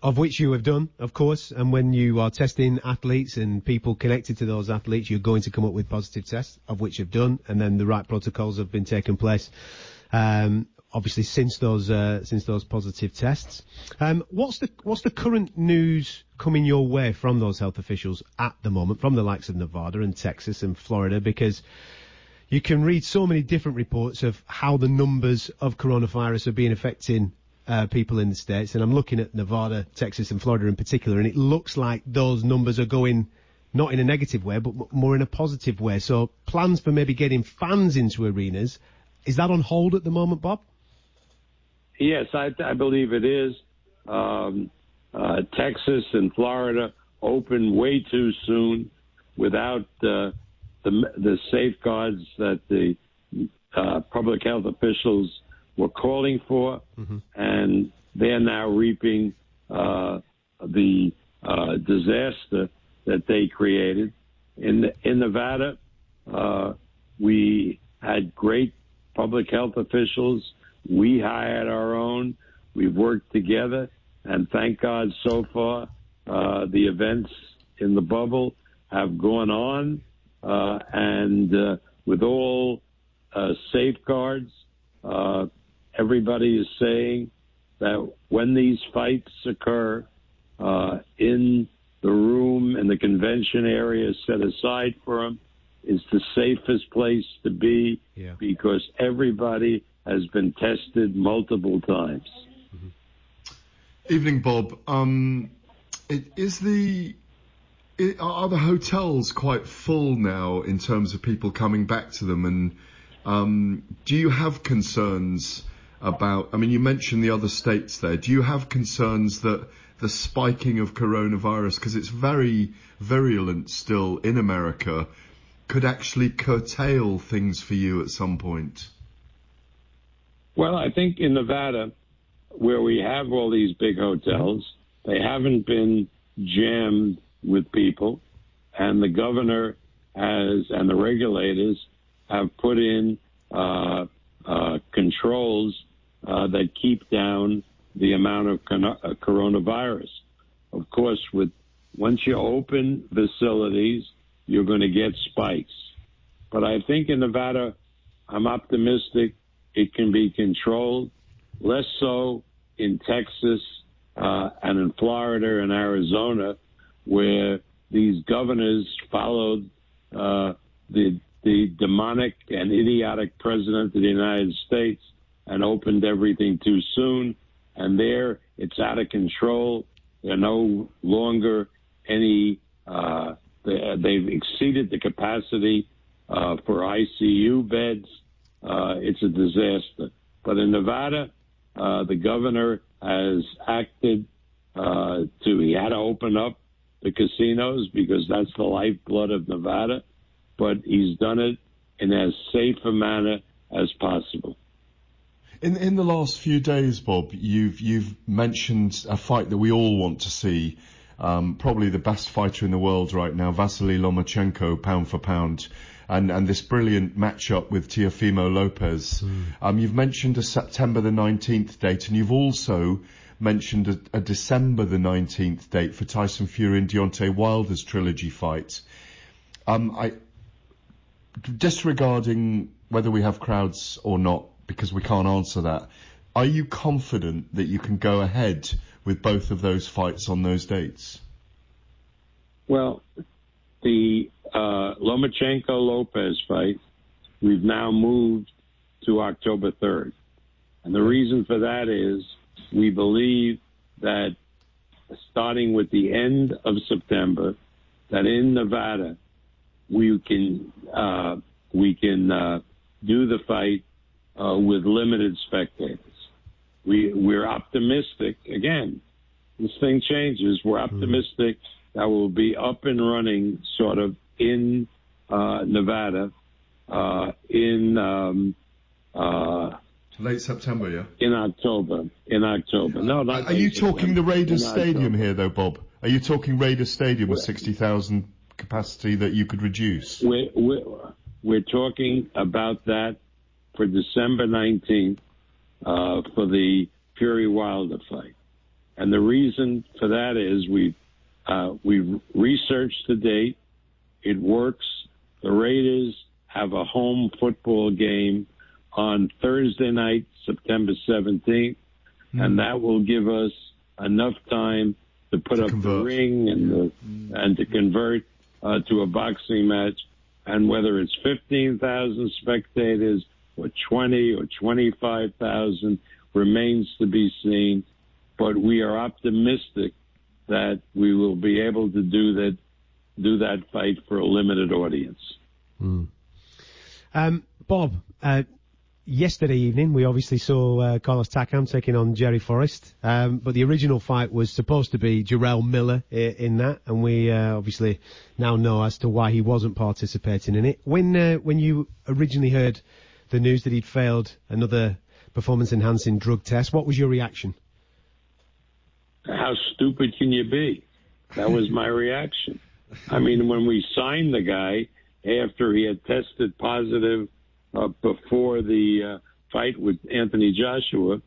Of which you have done, of course, and when you are testing athletes and people connected to those athletes, you're going to come up with positive tests, of which you've done, and then the right protocols have been taken place. Um, obviously, since those uh, since those positive tests, um, what's the what's the current news coming your way from those health officials at the moment, from the likes of Nevada and Texas and Florida? Because you can read so many different reports of how the numbers of coronavirus are being affecting uh, people in the states, and I'm looking at Nevada, Texas, and Florida in particular, and it looks like those numbers are going not in a negative way, but more in a positive way. So plans for maybe getting fans into arenas is that on hold at the moment, Bob?
Yes, I, I believe it is. Um, uh, Texas and Florida opened way too soon without uh, the the safeguards that the uh, public health officials were calling for,
Mm-hmm.
and they're now reaping uh, the uh, disaster that they created. In in Nevada, uh, we had great public health officials. We hired our own. We've worked together, and thank God so far uh, the events in the bubble have gone on, uh, and uh, with all uh, safeguards, uh, everybody is saying that when these fights occur uh, in the room and the convention area set aside for them is the safest place to be
Yeah.
because everybody has been tested multiple times.
Evening, Bob. Um, it, is the it, are the hotels quite full now in terms of people coming back to them? And um, do you have concerns about? I mean, you mentioned the other states there. Do you have concerns that the spiking of coronavirus, because it's very virulent still in America, could actually curtail things for you at some point?
Well, I think in Nevada, where we have all these big hotels, they haven't been jammed with people, and the governor has and the regulators have put in uh, uh, controls uh, that keep down the amount of con- uh, coronavirus. Of course, with once you open facilities, you're going to get spikes. But I think in Nevada, I'm optimistic it can be controlled. Less so in Texas uh, and in Florida and Arizona, where these governors followed uh, the the demonic and idiotic president of the United States and opened everything too soon. And there, it's out of control. They're no longer any. Uh, they, they've exceeded the capacity uh, for ICU beds. Uh, it's a disaster. But in Nevada, uh, the governor has acted uh, to, he had to open up the casinos because that's the lifeblood of Nevada, but he's done it in as safe a manner as possible.
In in the last few days, Bob, you've you've mentioned a fight that we all want to see. Um, probably the best fighter in the world right now, Vasily Lomachenko, pound for pound, and and this brilliant matchup with Teofimo Lopez. Um, you've mentioned a September the 19th date, and you've also mentioned a, a December the 19th date for Tyson Fury and Deontay Wilder's trilogy fight. Um, I disregarding whether we have crowds or not, because we can't answer that. Are you confident that you can go ahead with both of those fights on those dates?
Well, the uh, Lomachenko Lopez fight, we've now moved to October 3rd. And the reason for that is we believe that starting with the end of September, that in Nevada, we can uh, we can uh, do the fight uh, with limited spectators. We we're optimistic again. This thing changes. We're optimistic that we'll be up and running, sort of in uh, Nevada, uh, in um, uh,
Late September, yeah.
in October. In October. No, not
Are you talking the Raiders
In
Stadium
October.
here, though, Bob? Are you talking Raiders Stadium with 60,000 capacity that you could reduce?
We're, we're, we're talking about that for December 19th uh, for the Fury Wilder fight. And the reason for that is we uh, we researched the date. It works. The Raiders have a home football game on Thursday night, September 17th, and that will give us enough time to put up the ring and the, and to convert uh, to a boxing match And whether it's 15,000 spectators or 20 or 25,000 remains to be seen. But we are optimistic that we will be able to do that, do that fight for a limited audience.
Mm. Um, Bob, uh, yesterday evening we obviously saw uh, Carlos Takam taking on Jerry Forrest, um, but the original fight was supposed to be Jarrell Miller i- in that, and we uh, obviously now know as to why he wasn't participating in it. When uh, when you originally heard the news that he'd failed another performance-enhancing drug test, what was your reaction?
How stupid can you be? That was my reaction. I mean, when we signed the guy after he had tested positive uh, before the uh, fight with Anthony Joshua,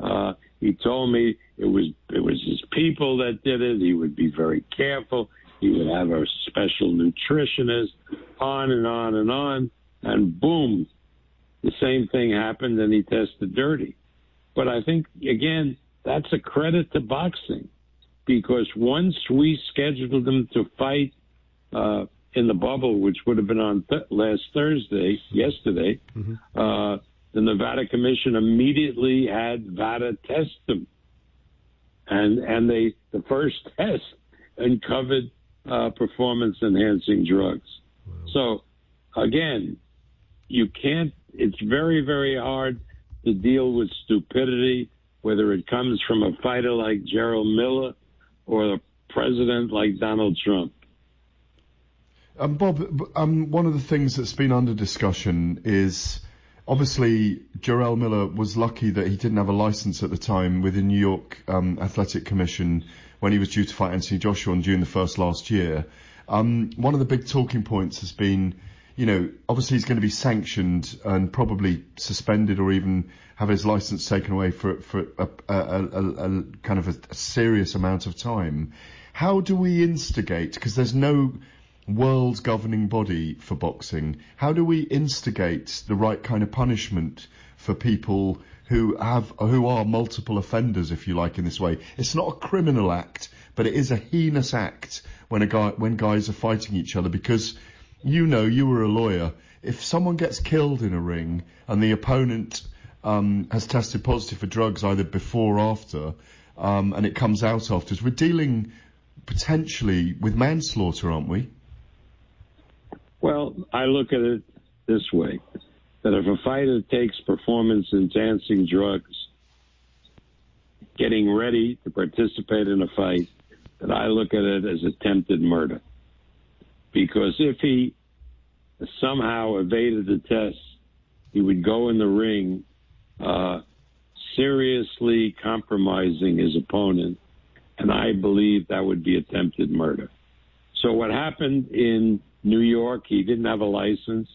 uh, he told me it was it was his people that did it. He would be very careful. He would have a special nutritionist, on and on and on, and boom, the same thing happened, and he tested dirty. But I think again, that's a credit to boxing because once we scheduled him to fight uh, in the bubble, which would have been on th- last Thursday, yesterday, uh, the Nevada Commission immediately had VADA test them, and and they the first test uncovered uh, performance enhancing drugs. So again, you can't. It's very very hard to deal with stupidity, whether it comes from a fighter like Jarrell Miller or a president like Donald Trump.
Um, Bob, um, one of the things that's been under discussion is obviously Jarrell Miller was lucky that he didn't have a license at the time with the New York um, Athletic Commission when he was due to fight Anthony Joshua on June the 1st last year. Um, one of the big talking points has been, you know, obviously he's going to be sanctioned and probably suspended or even have his license taken away for for a, a, a, a, kind of a serious amount of time. How do we instigate? Because there's no world governing body for boxing. How do we instigate the right kind of punishment for people who have who are multiple offenders, if you like, in this way? It's not a criminal act, but it is a heinous act when a guy when guys are fighting each other because you know you were a lawyer. If someone gets killed in a ring and the opponent um, has tested positive for drugs either before or after, um, and it comes out afterwards, we're dealing potentially with manslaughter, aren't we?
Well, I look at it this way that if a fighter takes performance enhancing drugs, getting ready to participate in a fight, that I look at it as attempted murder. Because if he somehow evaded the test, he would go in the ring uh, seriously compromising his opponent, and I believe that would be attempted murder. So what happened in New York, he didn't have a license.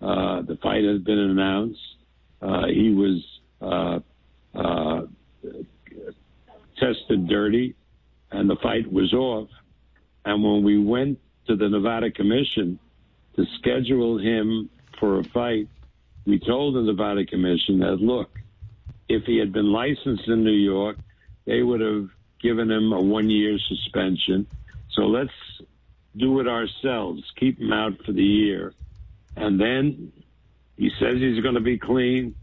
Uh, the fight had been announced. Uh, he was uh, uh, tested dirty, and the fight was off. And when we went to the Nevada Commission to schedule him for a fight, we told the Nevada Commission that, look, if he had been licensed in New York, they would have given him a one year suspension. So let's do it ourselves, keep him out for the year. And then he says he's going to be clean,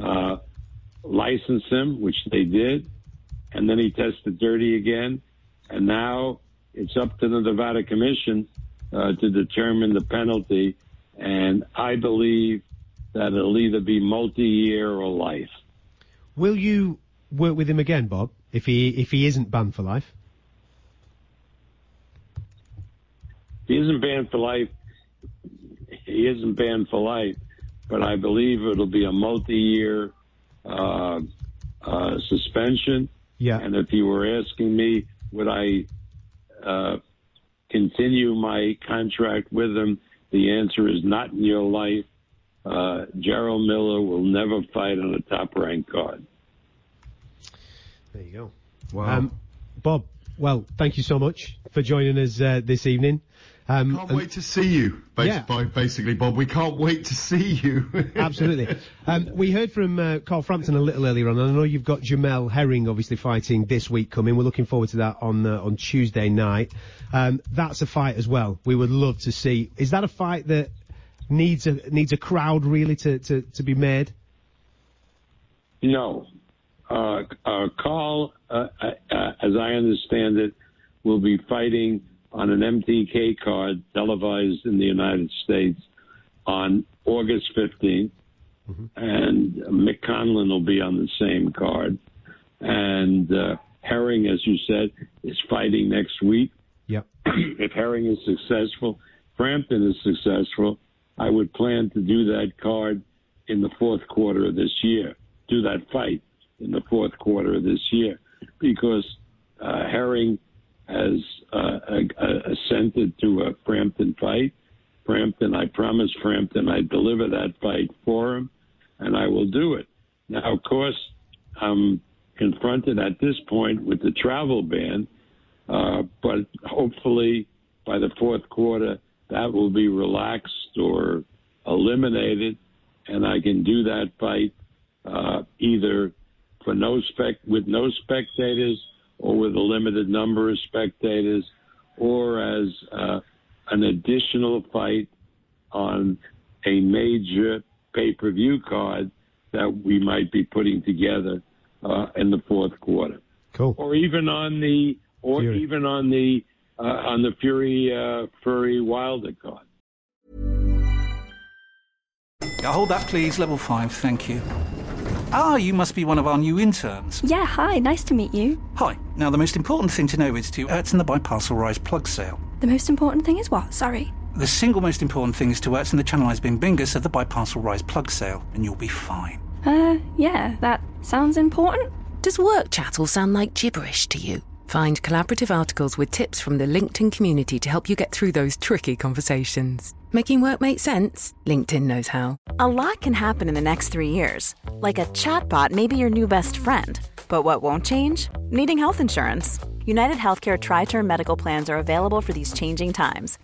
uh, license him, which they did. And then he tested dirty again. And now it's up to the Nevada Commission uh, to determine the penalty. And I believe that it'll either be multi year or life.
Will you work with him again, Bob, if he if he isn't banned for life?
He isn't banned for life. He isn't banned for life, but I believe it'll be a multi-year uh, uh, suspension.
Yeah.
And if you were asking me, would I uh, continue my contract with him? The answer is not in your life. Uh, Jarrell Miller will never fight on a top-ranked card.
There you go.
Wow.
Um, Bob, Well, thank you so much for joining us uh, this evening. Um,
Can't wait to see you, bas-
Yeah.
basically, Bob. We can't wait to see you.
Absolutely. Um, we heard from uh, Carl Frampton a little earlier on, and I know you've got Jamel Herring obviously fighting this week coming. We're looking forward to that on uh, on Tuesday night. Um, that's a fight as well. We would love to see. Is that a fight that needs a needs a crowd really to, to, to be made?
No. Uh, uh, Carl, uh, uh, uh, as I understand it, will be fighting on an MTK card televised in the United States on August 15th. And Mick Conlan will be on the same card. And uh, Herring, as you said, is fighting next week.
Yep.
if Herring is successful, Frampton is successful, I would plan to do that card in the fourth quarter of this year. Do that fight in the fourth quarter of this year because uh, Herring has uh, assented to a Frampton fight. Frampton, I promised Frampton I'd deliver that fight for him, and I will do it. Now, of course, I'm confronted at this point with the travel ban, uh, but hopefully by the fourth quarter that will be relaxed or eliminated, and I can do that fight uh, either for no spec with no spectators or with a limited number of spectators, or as uh, an additional fight on a major pay-per-view card that we might be putting together uh, in the fourth quarter.
Cool.
Or even on the or
Fury.
even on the uh, on the Fury uh, Fury Wilder card.
Yeah, hold that, please. Level five, thank you. Ah, you must be one of our new interns.
Yeah, hi, nice to meet you.
Hi. Now, the most important thing to know is to Ertzen the Biparcel Rise plug sale.
The most important thing is what? Sorry.
The single most important thing is to Ertzen the Channelized Bing Bingus of the Biparcel Rise plug sale, and you'll be fine.
Uh, yeah, that sounds important.
Does work chat all sound like gibberish to you? Find collaborative articles with tips from the LinkedIn community to help you get through those tricky conversations. Making work make sense? LinkedIn knows how.
A lot can happen in the next three years. Like a chatbot may be your new best friend. But what won't change? Needing health insurance. United Healthcare Tri Term Medical Plans are available for these changing times.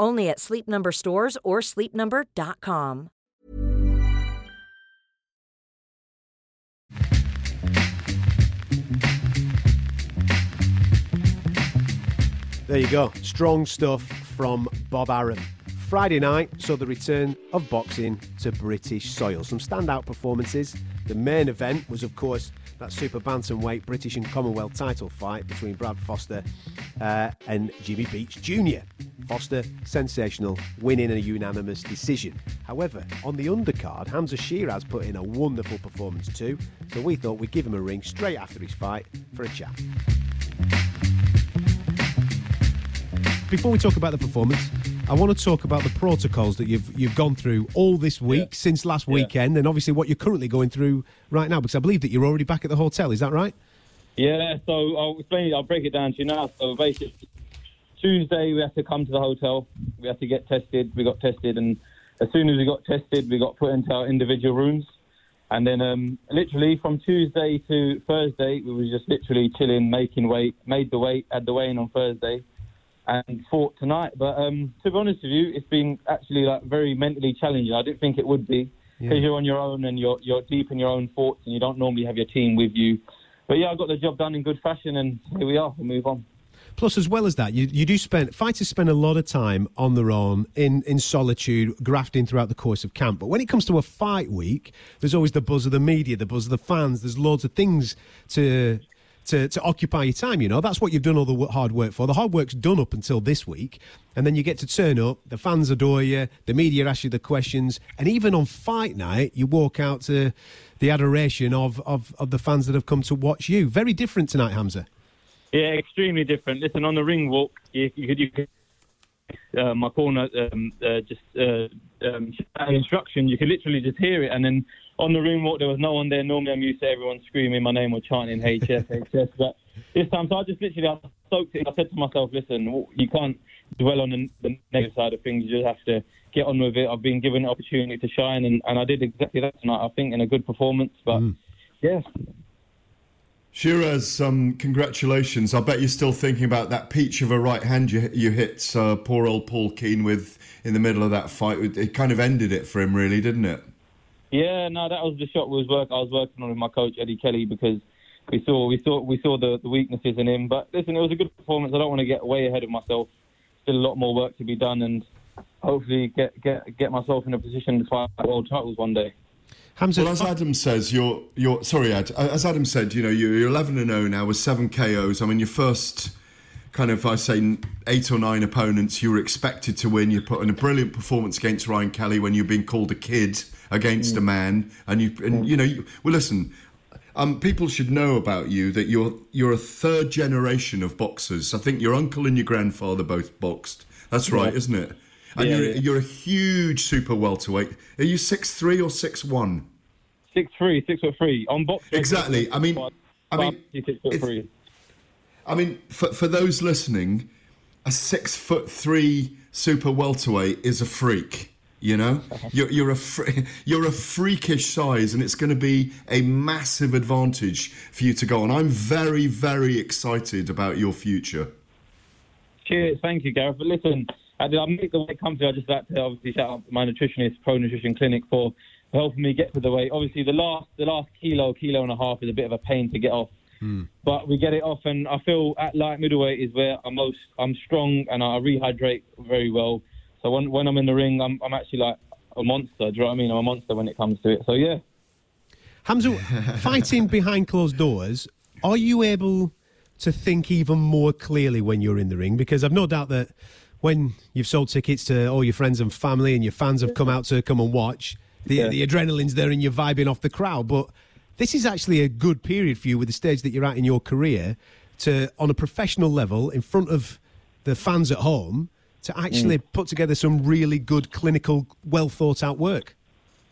Only at Sleep Number stores or sleepnumber.com.
There you go. Strong stuff from Bob Arum. Friday night saw the return of boxing to British soil. Some standout performances. The main event was, of course, that super bantamweight British and Commonwealth title fight between Brad Foster uh, and Jimmy Beech Jr. Foster, sensational, winning a unanimous decision. However, on the undercard, Hamza Sheeraz put in a wonderful performance too, so we thought we'd give him a ring straight after his fight for a chat. Before we talk about the performance, I want to talk about the protocols that you've you've gone through all this week since last weekend, and obviously what you're currently going through right now. Because I believe that you're already back at the hotel. Is that right?
Yeah, so I'll explain. I'll break it down to you now. So basically, Tuesday we had to come to the hotel. We had to get tested. We got tested, and as soon as we got tested, we got put into our individual rooms. And then, um, literally from Tuesday to Thursday, we was just literally chilling, making weight, made the weight, had the weigh in on Thursday, and fought tonight. But um, to be honest with you, it's been actually like very mentally challenging. I didn't think it would be because
Yeah.
you're on your own and you're you're deep in your own thoughts, and you don't normally have your team with you. But yeah, I got the job done in good fashion, and here we are. We move on.
Plus, as well as that, you, you do spend fighters spend a lot of time on their own in in solitude, grafting throughout the course of camp. But when it comes to a fight week, there's always the buzz of the media, the buzz of the fans. There's loads of things to to, to occupy your time. You know, that's what you've done all the hard work for. The hard work's done up until this week, and then you get to turn up. The fans adore you. The media ask you the questions, and even on fight night, you walk out to the adoration of, of, of the fans that have come to watch you. Very different tonight, Hamza.
Yeah, extremely different. Listen, on the ring walk, you, you you could uh, my corner um, uh, just uh, um, instruction. You could literally just hear it, and then on the room walk, there was no one there. Normally, I'm used to everyone screaming my name or chanting HS, HS. But this time, so I just literally I soaked it. I said to myself, "Listen, you can't dwell on the, the negative side of things. You just have to get on with it. I've been given an opportunity to shine, and, and I did exactly that tonight. I think in a good performance, but yeah."
Sheeraz, um, congratulations. I bet you're still thinking about that peach of a right hand you, you hit uh, poor old Paul Keane with in the middle of that fight. It kind of ended it for him, really, didn't it?
Yeah, no, that was the shot was work I was working on with my coach Eddie Kelly because we saw we saw we saw the, the weaknesses in him. But listen, it was a good performance. I don't want to get way ahead of myself. Still a lot more work to be done, and hopefully get get get myself in a position to fight world titles one day.
Hamza,
well, as Adam says, you're you're sorry, Ed. As Adam said, you know you're 11 and 0 now with seven KOs. I mean, your first kind of I say eight or nine opponents you were expected to win. You put in a brilliant performance against Ryan Kelly when you're being called a kid against a man, and you and you know you, well listen. Um, people should know about you that you're you're a third generation of boxers. I think your uncle and your grandfather both boxed. That's right,
Yeah.
isn't it? And
Yeah,
you're
yeah.
you're a huge super welterweight. Are you six three or six one?
Six three, six foot three on box.
Exactly. I mean, I mean,
six foot three.
I mean, for for those listening, a six foot three super welterweight is a freak. You know, uh-huh. you're you're a fr- you're a freakish size, and it's going to be a massive advantage for you to go on. I'm very very excited about your future.
Cheers, thank you, Gareth. But listen, I, make the weight comfy. I just like to obviously shout out my nutritionist, Pro Nutrition Clinic, for helping me get to the weight. Obviously, the last the last kilo, kilo and a half is a bit of a pain to get off, hmm. but we get it off, and I feel at light middleweight is where I'm most I'm strong and I rehydrate very well. So when when I'm in the ring, I'm I'm actually like a monster. Do you know what I mean? I'm a monster when it comes to it. So yeah.
Hamza, fighting behind closed doors, are you able to think even more clearly when you're in the ring? Because I've no doubt that when you've sold tickets to all your friends and family and your fans have come out to come and watch, the,
Yeah.
the adrenaline's there and you're vibing off the crowd. But this is actually a good period for you with the stage that you're at in your career to, on a professional level, in front of the fans at home, to actually put together some really good, clinical, well thought out work.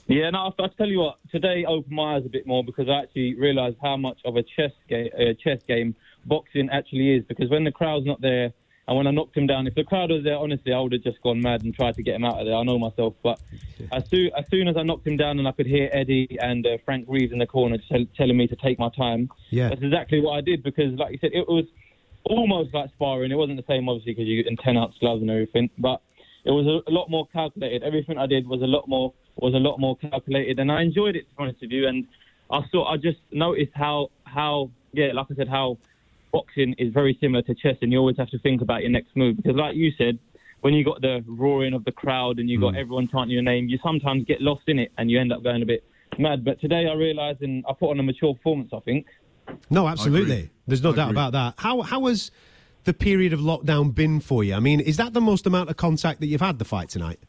Yeah, no, I, I tell you what. Today opened my eyes a bit more because I actually realised how much of a chess game, uh, chess game boxing actually is. Because when the crowd's not there, and when I knocked him down, if the crowd was there, honestly, I would have just gone mad and tried to get him out of there. I know myself, but as soon as soon as I knocked him down and I could hear Eddie and uh, Frank Reeves in the corner tell, telling me to take my time,
Yeah.
that's exactly what I did. Because, like you said, it was almost like sparring. It wasn't the same, obviously, because you're in ten ounce gloves and everything, but it was a, a lot more calculated. Everything I did was a lot more was a lot more calculated, and I enjoyed it to be honest with you. And I saw, I just noticed how how yeah, like I said, how boxing is very similar to chess, and you always have to think about your next move because, like you said. When you got the roaring of the crowd and you got hmm. everyone chanting your name, you sometimes get lost in it and you end up going a bit mad. But today I realised, and I put on a mature performance. I think.
No, absolutely. There's no
I
doubt
agree.
about that. How how has the period of lockdown been for you? I mean, is that the most amount of contact that you've had the fight tonight?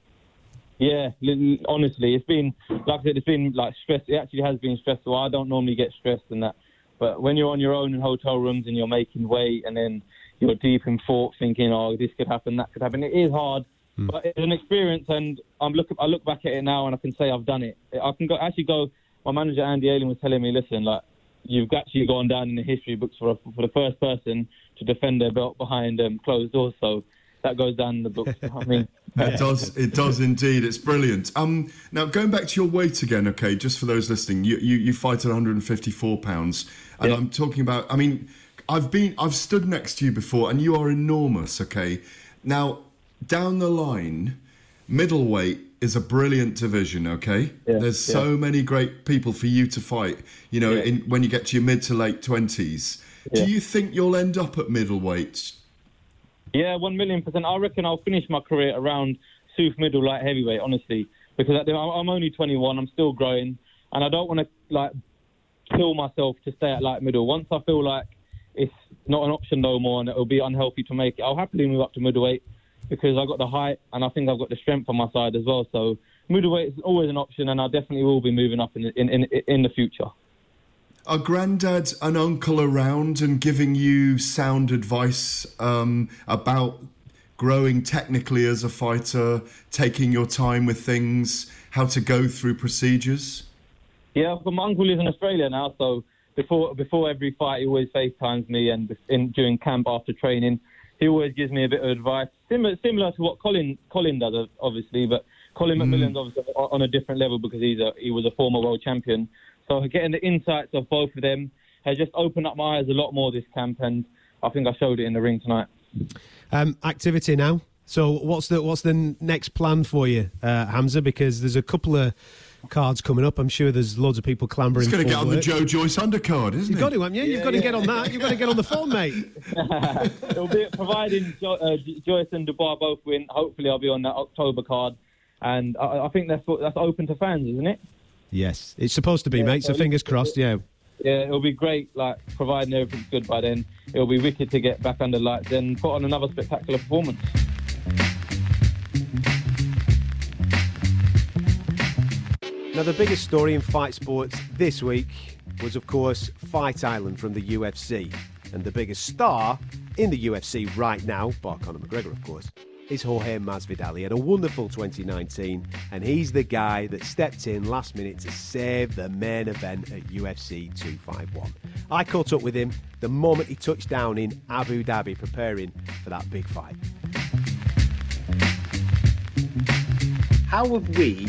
Yeah, honestly, it's been like I said, it's been like stress. It actually has been stressful. I don't normally get stressed and that, but when you're on your own in hotel rooms and you're making weight, and then you're deep in thought, thinking, "Oh, this could happen, that could happen." It is hard, hmm. but it's an experience, and I'm look. I look back at it now, and I can say I've done it. I can go actually go. My manager Andy Ayling was telling me, "Listen, like you've actually gone down in the history books for for the first person to defend their belt behind um, closed doors." So that goes down in the books. I mean.
It does. It does indeed. It's brilliant. Um, now going back to your weight again. Okay, just for those listening, you you, you fight at 154 pounds, and I'm talking about. I mean, I've been. I've stood next to you before, and you are enormous. Okay, now down the line, middleweight is a brilliant division. Okay,
Yeah,
there's so
yeah.
many great people for you to fight. You know,
Yeah.
in, when you get to your mid to late twenties, do you think you'll end up at middleweight?
Yeah, one million percent. I reckon I'll finish my career around Sooth middle light heavyweight, honestly, because at the- I'm I'm only 21. I'm still growing, and I don't want to like kill myself to stay at light middle. Once I feel like it's not an option no more, and it'll be unhealthy to make it, I'll happily move up to middleweight because I've got the height and I think I've got the strength on my side as well. So middleweight is always an option, and I definitely will be moving up in the, in, in in the future.
Are granddad and uncle around and giving you sound advice um, about growing technically as a fighter, taking your time with things, how to go through procedures?
Yeah, but my uncle lives in Australia now, so before before every fight, he always FaceTimes me, and in, during camp after training, he always gives me a bit of advice, similar similar to what Colin Colin does, obviously. But Colin
Mm.
McMillan's obviously on on a different level because he's a he was a former world champion. So getting the insights of both of them has just opened up my eyes a lot more this camp, and I think I showed it in the ring tonight.
Um, activity now. So what's the what's the next plan for you, uh, Hamza? Because there's a couple of cards coming up. I'm sure there's loads of people clambering.
He's going to get on the. Joe Joyce undercard, isn't
You've
he?
got to, haven't you? You've got to get on that. You've got to get on the phone, mate.
It'll be providing jo- uh, Joyce and Dubois both win. Hopefully, I'll be on that October card, and I, I think that's what, that's open to fans, isn't it?
Yes, it's supposed to be,
Yeah,
mate. So
so
fingers
you-
crossed. Yeah.
Yeah, it'll be great. Like providing everything's good by then, it'll be wicked to get back under lights and put on another spectacular performance.
Now, the biggest story in fight sports this week was, of course, Fight Island from the UFC. And the biggest star in the UFC right now, bar Conor McGregor, of course, is Jorge Masvidal. He had a wonderful 2019, and he's the guy that stepped in last minute to save the main event at UFC 251. I caught up with him the moment he touched down in Abu Dhabi, preparing for that big fight.
How have we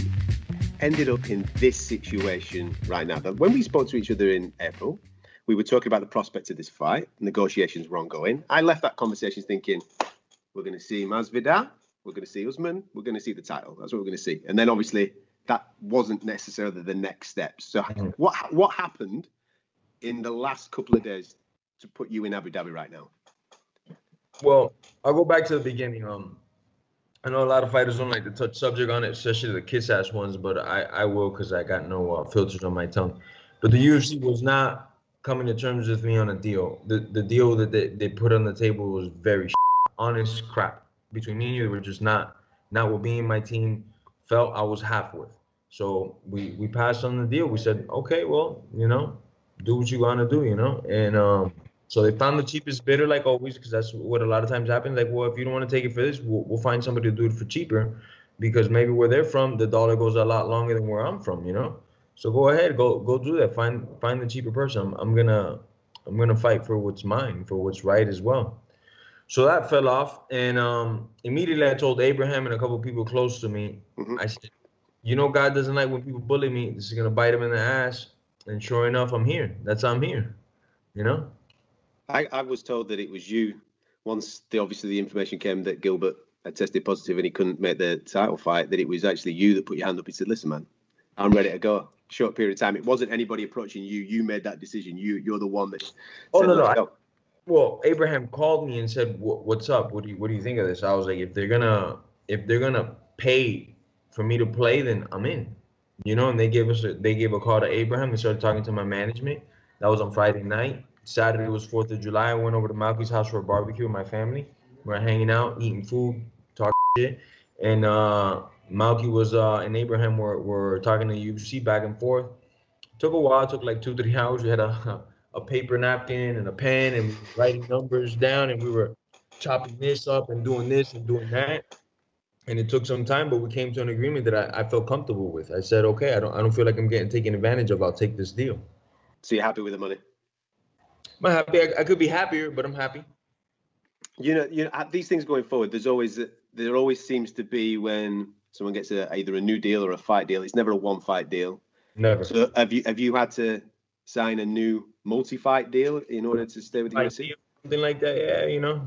ended up in this situation right now? That when we spoke to each other in April, we were talking about the prospect of this fight. Negotiations were ongoing. I left that conversation thinking, we're going to see Masvidal, we're going to see Usman, we're going to see the title. That's what we're going to see. And then obviously that wasn't necessarily the next step. So what what happened in the last couple of days to put you in Abu Dhabi right now?
Well, I'll go back to the beginning. Um, I know a lot of fighters don't like to touch subject on it, especially the kiss ass ones, but I, I will because I got no uh, filters on my tongue. But the UFC was not coming to terms with me on a deal. The the deal that they, they put on the table was very honest crap. Between me and you, they were just not not what and my team felt I was half with. So we we passed on the deal. We said, okay, well, you know, do what you want to do, you know, and um. So they found the cheapest bidder, like always, because that's what a lot of times happens. Like, well, if you don't want to take it for this, we'll, we'll find somebody to do it for cheaper, because maybe where they're from, the dollar goes a lot longer than where I'm from, you know. So go ahead, go go do that. Find find the cheaper person. I'm, I'm gonna I'm gonna fight for what's mine, for what's right as well. So that fell off, and um, immediately I told Abraham and a couple people close to me. I said, "You know, God doesn't like when people bully me. This is gonna bite him in the ass." And sure enough, I'm here. That's how I'm here. You know.
I, I was told that it was you. Once the obviously the information came that Gilbert had tested positive and he couldn't make the title fight, that it was actually you that put your hand up and said, "Listen, man, I'm ready to go." Short period of time. It wasn't anybody approaching you. You made that decision. You you're the one that.
Oh
said,
no, no.
"Let's
I, well, Abraham called me and said, "What's up? What do you What do you think of this?" I was like, "If they're gonna if they're gonna pay for me to play, then I'm in." You know, and they gave us a, they gave a call to Abraham. They started talking to my management. That was on Friday night. Saturday was Fourth of July. I went over to Malki's house for a barbecue with my family. We We're hanging out, eating food, talking shit, and uh, Malki was uh, and Abraham were, were talking to UFC back and forth. Took a while. Took like two three hours. We had a a paper napkin and a pen and writing numbers down, and we were chopping this up and doing this and doing that. And it took some time, but we came to an agreement that I, I felt comfortable with. I said, okay, I don't I don't feel like I'm getting taken advantage of. I'll take this deal.
So you're happy with the money?
I'm happy. I, I could be happier, but I'm happy.
You know, you know, these things going forward. There's always there always seems to be when someone gets a, either a new deal or a fight deal. It's never a one fight deal.
Never.
So have you have you had to sign a new multi fight deal in order to stay with the
Fight
UFC?
deal, something like that. Yeah, you know.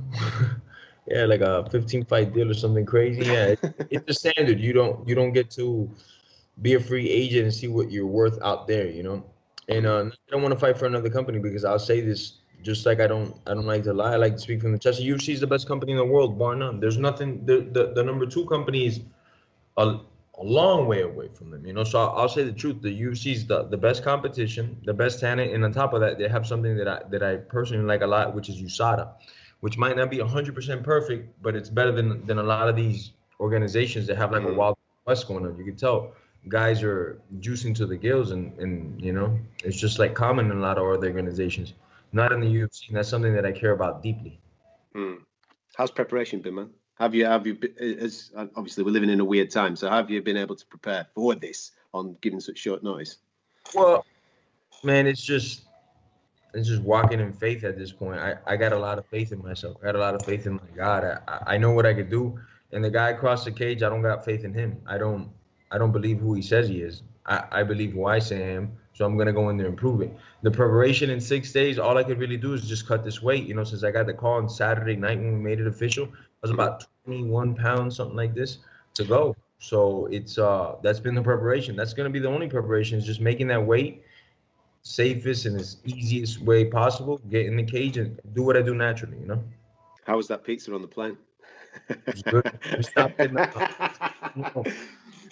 yeah, like a 15 fight deal or something crazy. Yeah, it- it's the standard. You don't you don't get to be a free agent and see what you're worth out there. You know. And uh, I don't want to fight for another company because I'll say this Just like I don't I don't like to lie. I like to speak from the chest. UFC is the best company in the world, bar none. There's nothing. The the, the number two company is a, a long way away from them. You know, so I'll, I'll say the truth. The UFC is the, the best competition, the best talent, and on top of that, they have something that I that I personally like a lot, which is USADA, which might not be 100% perfect, but it's better than than a lot of these organizations that have like a wild west going on. You can tell guys are juicing to the gills, and and you know, it's just like common in a lot of other organizations. Not in the UFC, and that's something that I care about deeply.
Hmm. How's preparation been, man? Have you have you been, as obviously we're living in a weird time, so have you been able to prepare for this on giving such short notice?
Well, man, it's just it's just walking in faith at this point. I, I got a lot of faith in myself. I got a lot of faith in my God. I, I know what I could do. And the guy across the cage, I don't got faith in him. I don't I don't believe who he says he is. I, I believe who I say I am. So I'm gonna go in there and prove it. The preparation in six days, all I could really do is just cut this weight. You know, since I got the call on Saturday night when we made it official, I was about 21 pounds, something like this, to go. So it's uh that's been the preparation. That's gonna be the only preparation is just making that weight safest and as easiest way possible. Get in the cage and do what I do naturally. You know.
How was that pizza on the plane?
It's good. We stopped in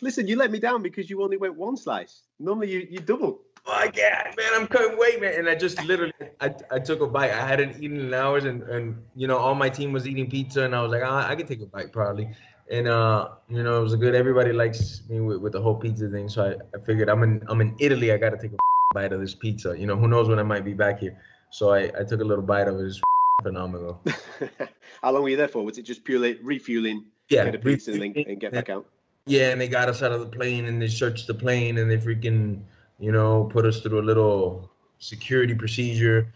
Listen, you let me down because you only went one slice. Normally you, you double.
Oh my God, man, I'm cutting weight, man. And I just literally, I, I took a bite. I hadn't eaten in hours, and and you know, all my team was eating pizza, and I was like, ah, I could take a bite probably. And uh, you know, it was a good. Everybody likes me with, with the whole pizza thing, so I, I figured I'm in I'm in Italy. I got to take a bite of this pizza. You know, who knows when I might be back here. So I, I took a little bite of it. It's phenomenal.
How long were you there for? Was it just purely refueling?
Yeah,
get a pizza and, then, and get back out.
Yeah, and they got us out of the plane and they searched the plane and they freaking, you know, put us through a little security procedure.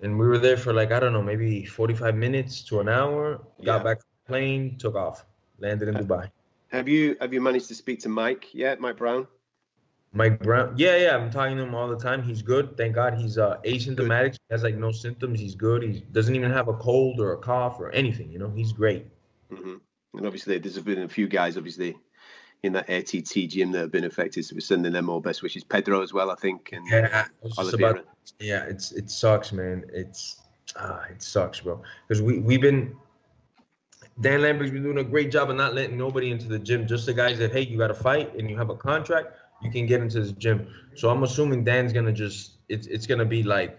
And we were there for like, I don't know, maybe 45 minutes to an hour. Got back to the plane, took off, landed in Dubai.
Have you have you managed to speak to Mike yet, Mike Brown?
Mike Brown, yeah, yeah, I'm talking to him all the time. He's good. Thank God he's uh, asymptomatic. He has like no symptoms. He's good. He doesn't even have a cold or a cough or anything. You know, he's great.
Mm-hmm. And obviously, there's been a few guys, obviously, in that ATT gym that have been affected. So we're sending them all best wishes. Pedro as well, I think. And
Yeah, I was just about- yeah, it's it sucks, man. It's ah, it sucks, bro. Because we we've been Dan Lambert's been doing a great job of not letting nobody into the gym. Just the guys that hey, you got to fight and you have a contract, you can get into the gym. So I'm assuming Dan's gonna just it's it's gonna be like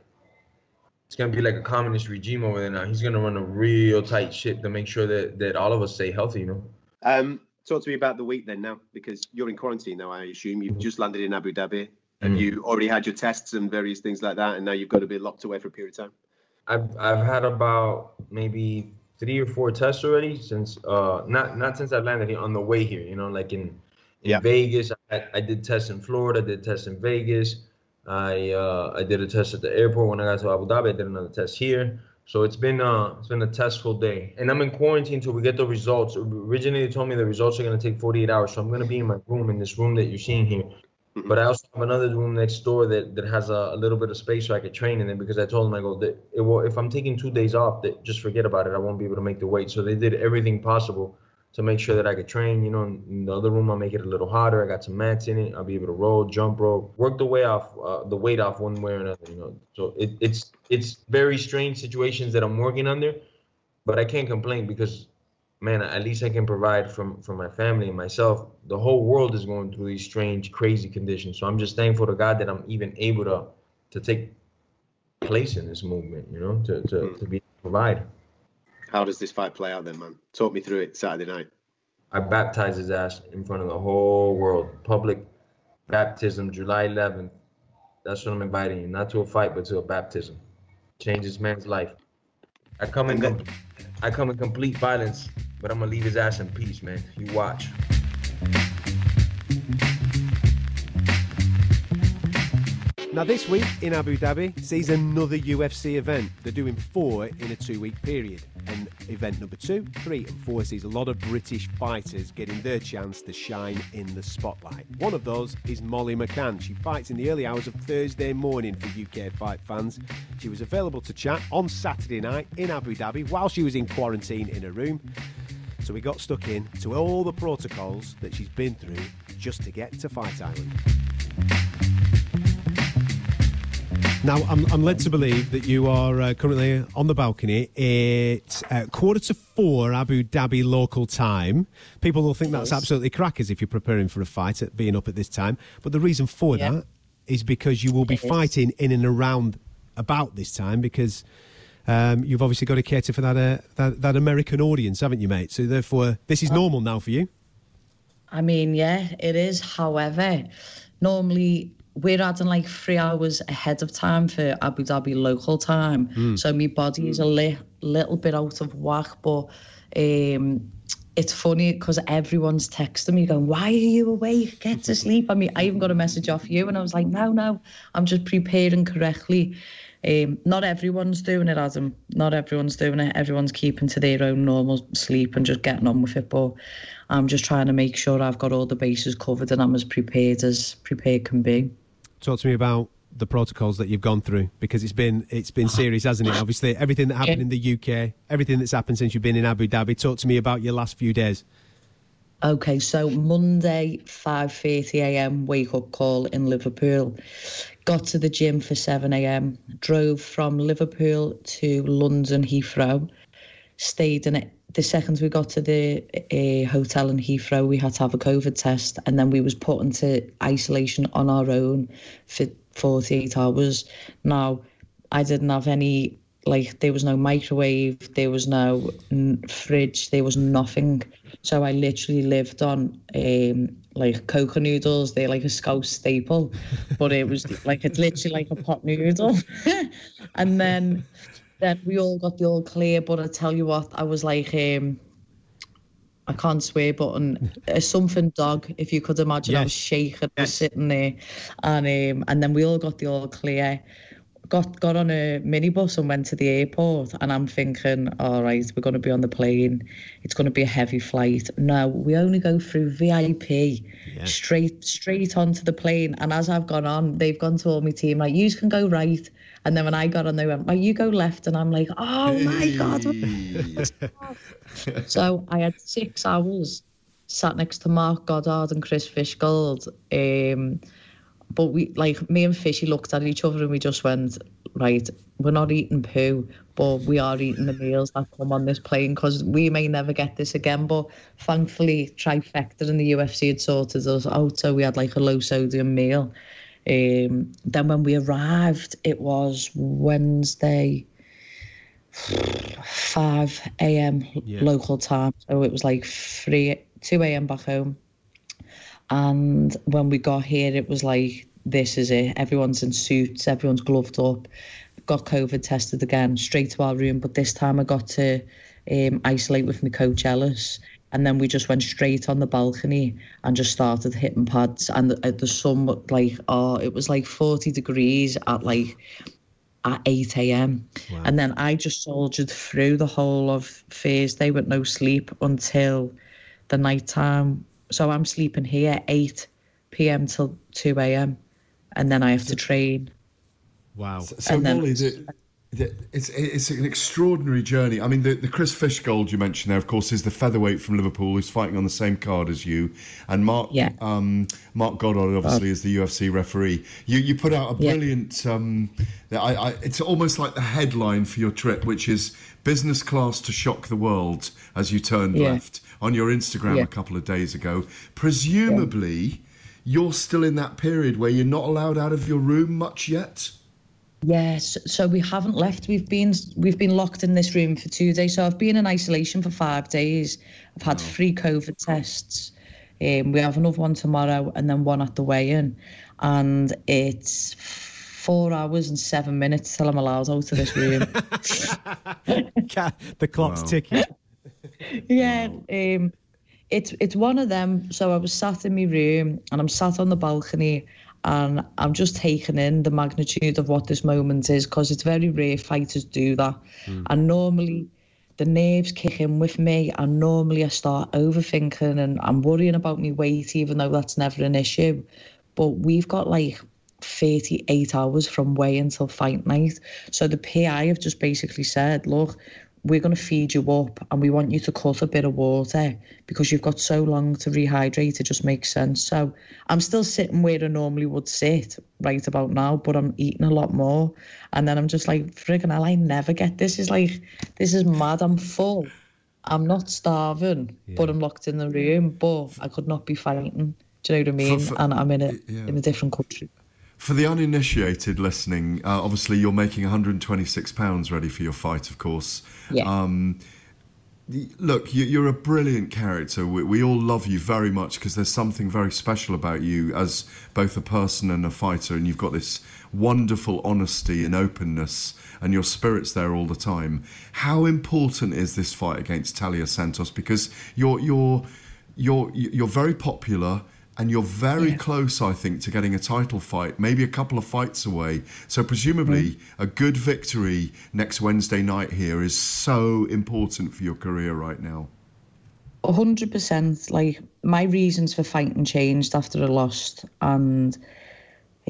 it's gonna be like a communist regime over there now. He's gonna run a real tight ship to make sure that that all of us stay healthy. You know.
Um, talk to me about the week then now, because you're in quarantine now, I assume. You've just landed in Abu Dhabi. Have
Mhm.
you already had your tests and various things like that, and now you've got to be locked away for a period of time?
I've I've had about maybe three or four tests already since uh not not since I landed here on the way here. You know, like in in Vegas, I, I did tests in Florida, did tests in Vegas. I uh I did a test at the airport when I got to Abu Dhabi. I did another test here. So it's been uh it's been a testful day, and I'm in quarantine until we get the results. Originally, they told me the results are gonna take 48 hours, so I'm gonna be in my room in this room that you're seeing here. But I also have another room next door that, that has a, a little bit of space so I could train in it because I told them I go that it will, if I'm taking two days off, that just forget about it. I won't be able to make the weight. So they did everything possible to make sure that I could train. You know, in the other room I'll make it a little hotter. I got some mats in it. I'll be able to roll, jump rope, work the way off uh, the weight off one way or another. You know, so it, it's it's very strange situations that I'm working under, but I can't complain because man, at least I can provide from from my family and myself. The whole world is going through these strange, crazy conditions. So I'm just thankful to God that I'm even able to to take place in this movement. You know, to to, to be provide.
How does this fight play out then, man? Talk me through it Saturday night.
I baptized his ass in front of the whole world. Public baptism, July 11th. That's what I'm inviting you, not to a fight, but to a baptism. Change this man's life. I come in, com- I come in complete violence, but I'm gonna leave his ass in peace, man. You watch.
Now, this week in Abu Dhabi sees another UFC event. They're doing four in a two week period. And event number two, three, and four sees a lot of British fighters getting their chance to shine in the spotlight. One of those is Molly McCann. She fights in the early hours of Thursday morning for UK fight fans. She was available to chat on Saturday night in Abu Dhabi while she was in quarantine in her room. So we got stuck in to all the protocols that she's been through just to get to Fight Island. Now, I'm, I'm led to believe that you are uh, currently on the balcony. It's uh, quarter to four Abu Dhabi local time. People will think that's absolutely crackers if you're preparing for a fight at being up at this time. But the reason for
Yeah.
that is because you will be
It is.
fighting in and around about this time because um, you've obviously got to cater for that, uh, that that American audience, haven't you, mate? So therefore, this is normal now for you.
I mean, yeah, it is. However, normally we're adding like three hours ahead of time for Abu Dhabi local time.
Mm.
So my body is a li- little bit out of whack, but um, it's funny because everyone's texting me going, Why are you awake? Get to sleep. I mean, I even got a message off you, and I was like, No, no, I'm just preparing correctly. Um, not everyone's doing it, Adam. Not everyone's doing it. Everyone's keeping to their own normal sleep and just getting on with it. But I'm just trying to make sure I've got all the bases covered and I'm as prepared as prepared can be.
Talk to me about the protocols that you've gone through because it's been it's been uh-huh. serious, hasn't it? Obviously, everything that happened in the UK, everything that's happened since you've been in Abu Dhabi. Talk to me about your last few days.
Okay, so Monday, 5:30 a.m. wake up call in Liverpool. Got to the gym for 7 a.m. Drove from Liverpool to London Heathrow. Stayed in it. The second we got to the uh, hotel in Heathrow, we had to have a COVID test, and then we was put into isolation on our own for 48 hours. Now, I didn't have any like there was no microwave, there was no fridge, there was nothing. So I literally lived on um like Koka noodles. They're like a scouse staple, but it was like it's literally like a pot noodle. and then then we all got the all clear. But I tell you what, I was like um. I can't swear, but an, a something dog, if you could imagine, I was shaking, I was sitting there, and um, and then we all got the all clear got got on a minibus and went to the airport and I'm thinking, all right, we're going to be on the plane. It's going to be a heavy flight. No, we only go through VIP straight straight onto the plane. And as I've gone on, they've gone to all my team like, you can go right. And then when I got on, they went, well, you go left. And I'm like, oh my God. so I had six hours sat next to Marc Goddard and Chris Fishgold. Um, but we like me and Fishy looked at each other and we just went, right, we're not eating poo, but we are eating the meals that come on this plane because we may never get this again. But thankfully, trifecta and the UFC had sorted us out, so we had like a low sodium meal. Um, then when we arrived, it was Wednesday, 5 a.m.
Yeah.
local time, so it was like 3 2 a.m. back home. And when we got here, it was like, this is it. Everyone's in suits, everyone's gloved up. Got COVID tested again, straight to our room. But this time I got to um, isolate with my coach Ellis. And then we just went straight on the balcony and just started hitting pads. And the, uh, the sun, wa- like, oh, it was like 40 degrees at like at 8 a.m. And then I just soldiered through the whole of Thursday with no sleep until the night time. So I'm sleeping here 8 p.m. till 2 a.m. And then I have to train.
Wow.
So
And then-
Molly, the, the, it's it's an extraordinary journey. I mean, the, the Chris Fishgold you mentioned there, of course, is the featherweight from Liverpool who's fighting on the same card as you, and Marc um, Marc Goddard obviously is the UFC referee. You you put out a
Yeah.
brilliant. Um, I, I, it's almost like the headline for your trip, which is "Business Class to Shock the World" as you turned
Yeah.
left on your Instagram
Yeah.
a couple of days ago. Presumably, you're still in that period where you're not allowed out of your room much yet.
Yes, so we haven't left. We've been we've been locked in this room for two days. So I've been in isolation for five days. I've had three COVID tests. Um, we have another one tomorrow and then one at the weigh-in, and it's four hours and seven minutes till I'm allowed out of this room.
the clock's
Wow.
ticking.
yeah, um, it's it's one of them. So I was sat in my room and I'm sat on the balcony and I'm just taking in the magnitude of what this moment is because it's very rare fighters do that. Hmm. And normally the nerves kick in with me and normally I start overthinking and I'm worrying about my weight even though that's never an issue. But we've got like 38 hours from weigh until fight night. So the PI have just basically said, look, we're going to feed you up and we want you to cut a bit of water because you've got so long to rehydrate. It just makes sense. So I'm still sitting where I normally would sit right about now, but I'm eating a lot more. And then I'm just like, friggin' hell, I never get this. Is like, this is mad. I'm full. I'm not starving, but I'm locked in the room. But I could not be fighting. Do you know what I mean?
for-
and I'm in a
yeah.
in a different country.
For the uninitiated listening, uh, obviously you're making 126 pounds ready for your fight, of course.
Yeah.
Um, look, you, you're a brilliant character. We, we all love you very much because there's something very special about you as both a person and a fighter, and you've got this wonderful honesty and openness, and your spirit's there all the time. How important is this fight against Taila Santos? Because you're you're you're you're very popular and you're very close, I think, to getting a title fight, maybe a couple of fights away. So presumably, mm-hmm. a good victory next Wednesday night here is so important for your career right now.
A hundred percent. Like my reasons for fighting changed after I lost, and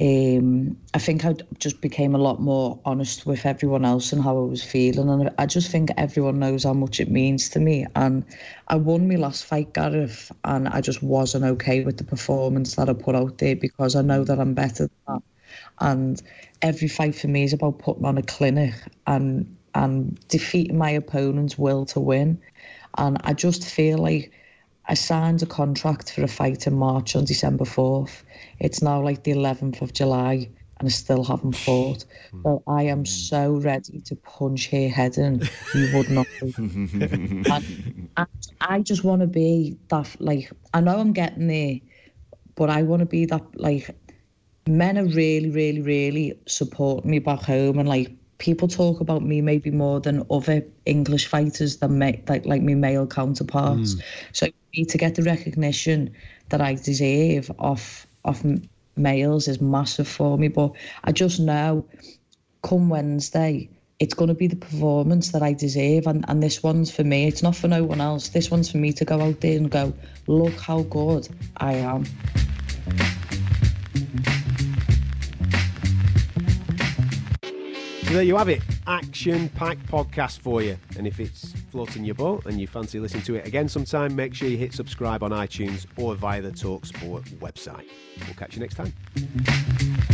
um, I think I just became a lot more honest with everyone else and how I was feeling, and I just think everyone knows how much it means to me. And I won my last fight, Gareth, and I just wasn't okay with the performance that I put out there because I know that I'm better than that. And every fight for me is about putting on a clinic and and defeating my opponent's will to win. And I just feel like I signed a contract for a fight in March on December 4th. It's now like the 11th of July and I still haven't fought. So I am so ready to punch her head in. You would not. And I, I just want to be that, like, I know I'm getting there, but I want to be that, like, men are really, really, really supporting me back home, and like people talk about me maybe more than other English fighters than ma- like like my male counterparts.
Mm.
So me to get the recognition that I deserve off off males is massive for me. But I just know, come Wednesday. It's going to be the performance that I deserve, and, and this one's for me. It's not for no one else. This one's for me to go out there and go, look how good I am.
There you have it, action packed podcast for you. And if it's floating your boat and you fancy listening to it again sometime, make sure you hit subscribe on iTunes or via the Talksport website. We'll catch you next time.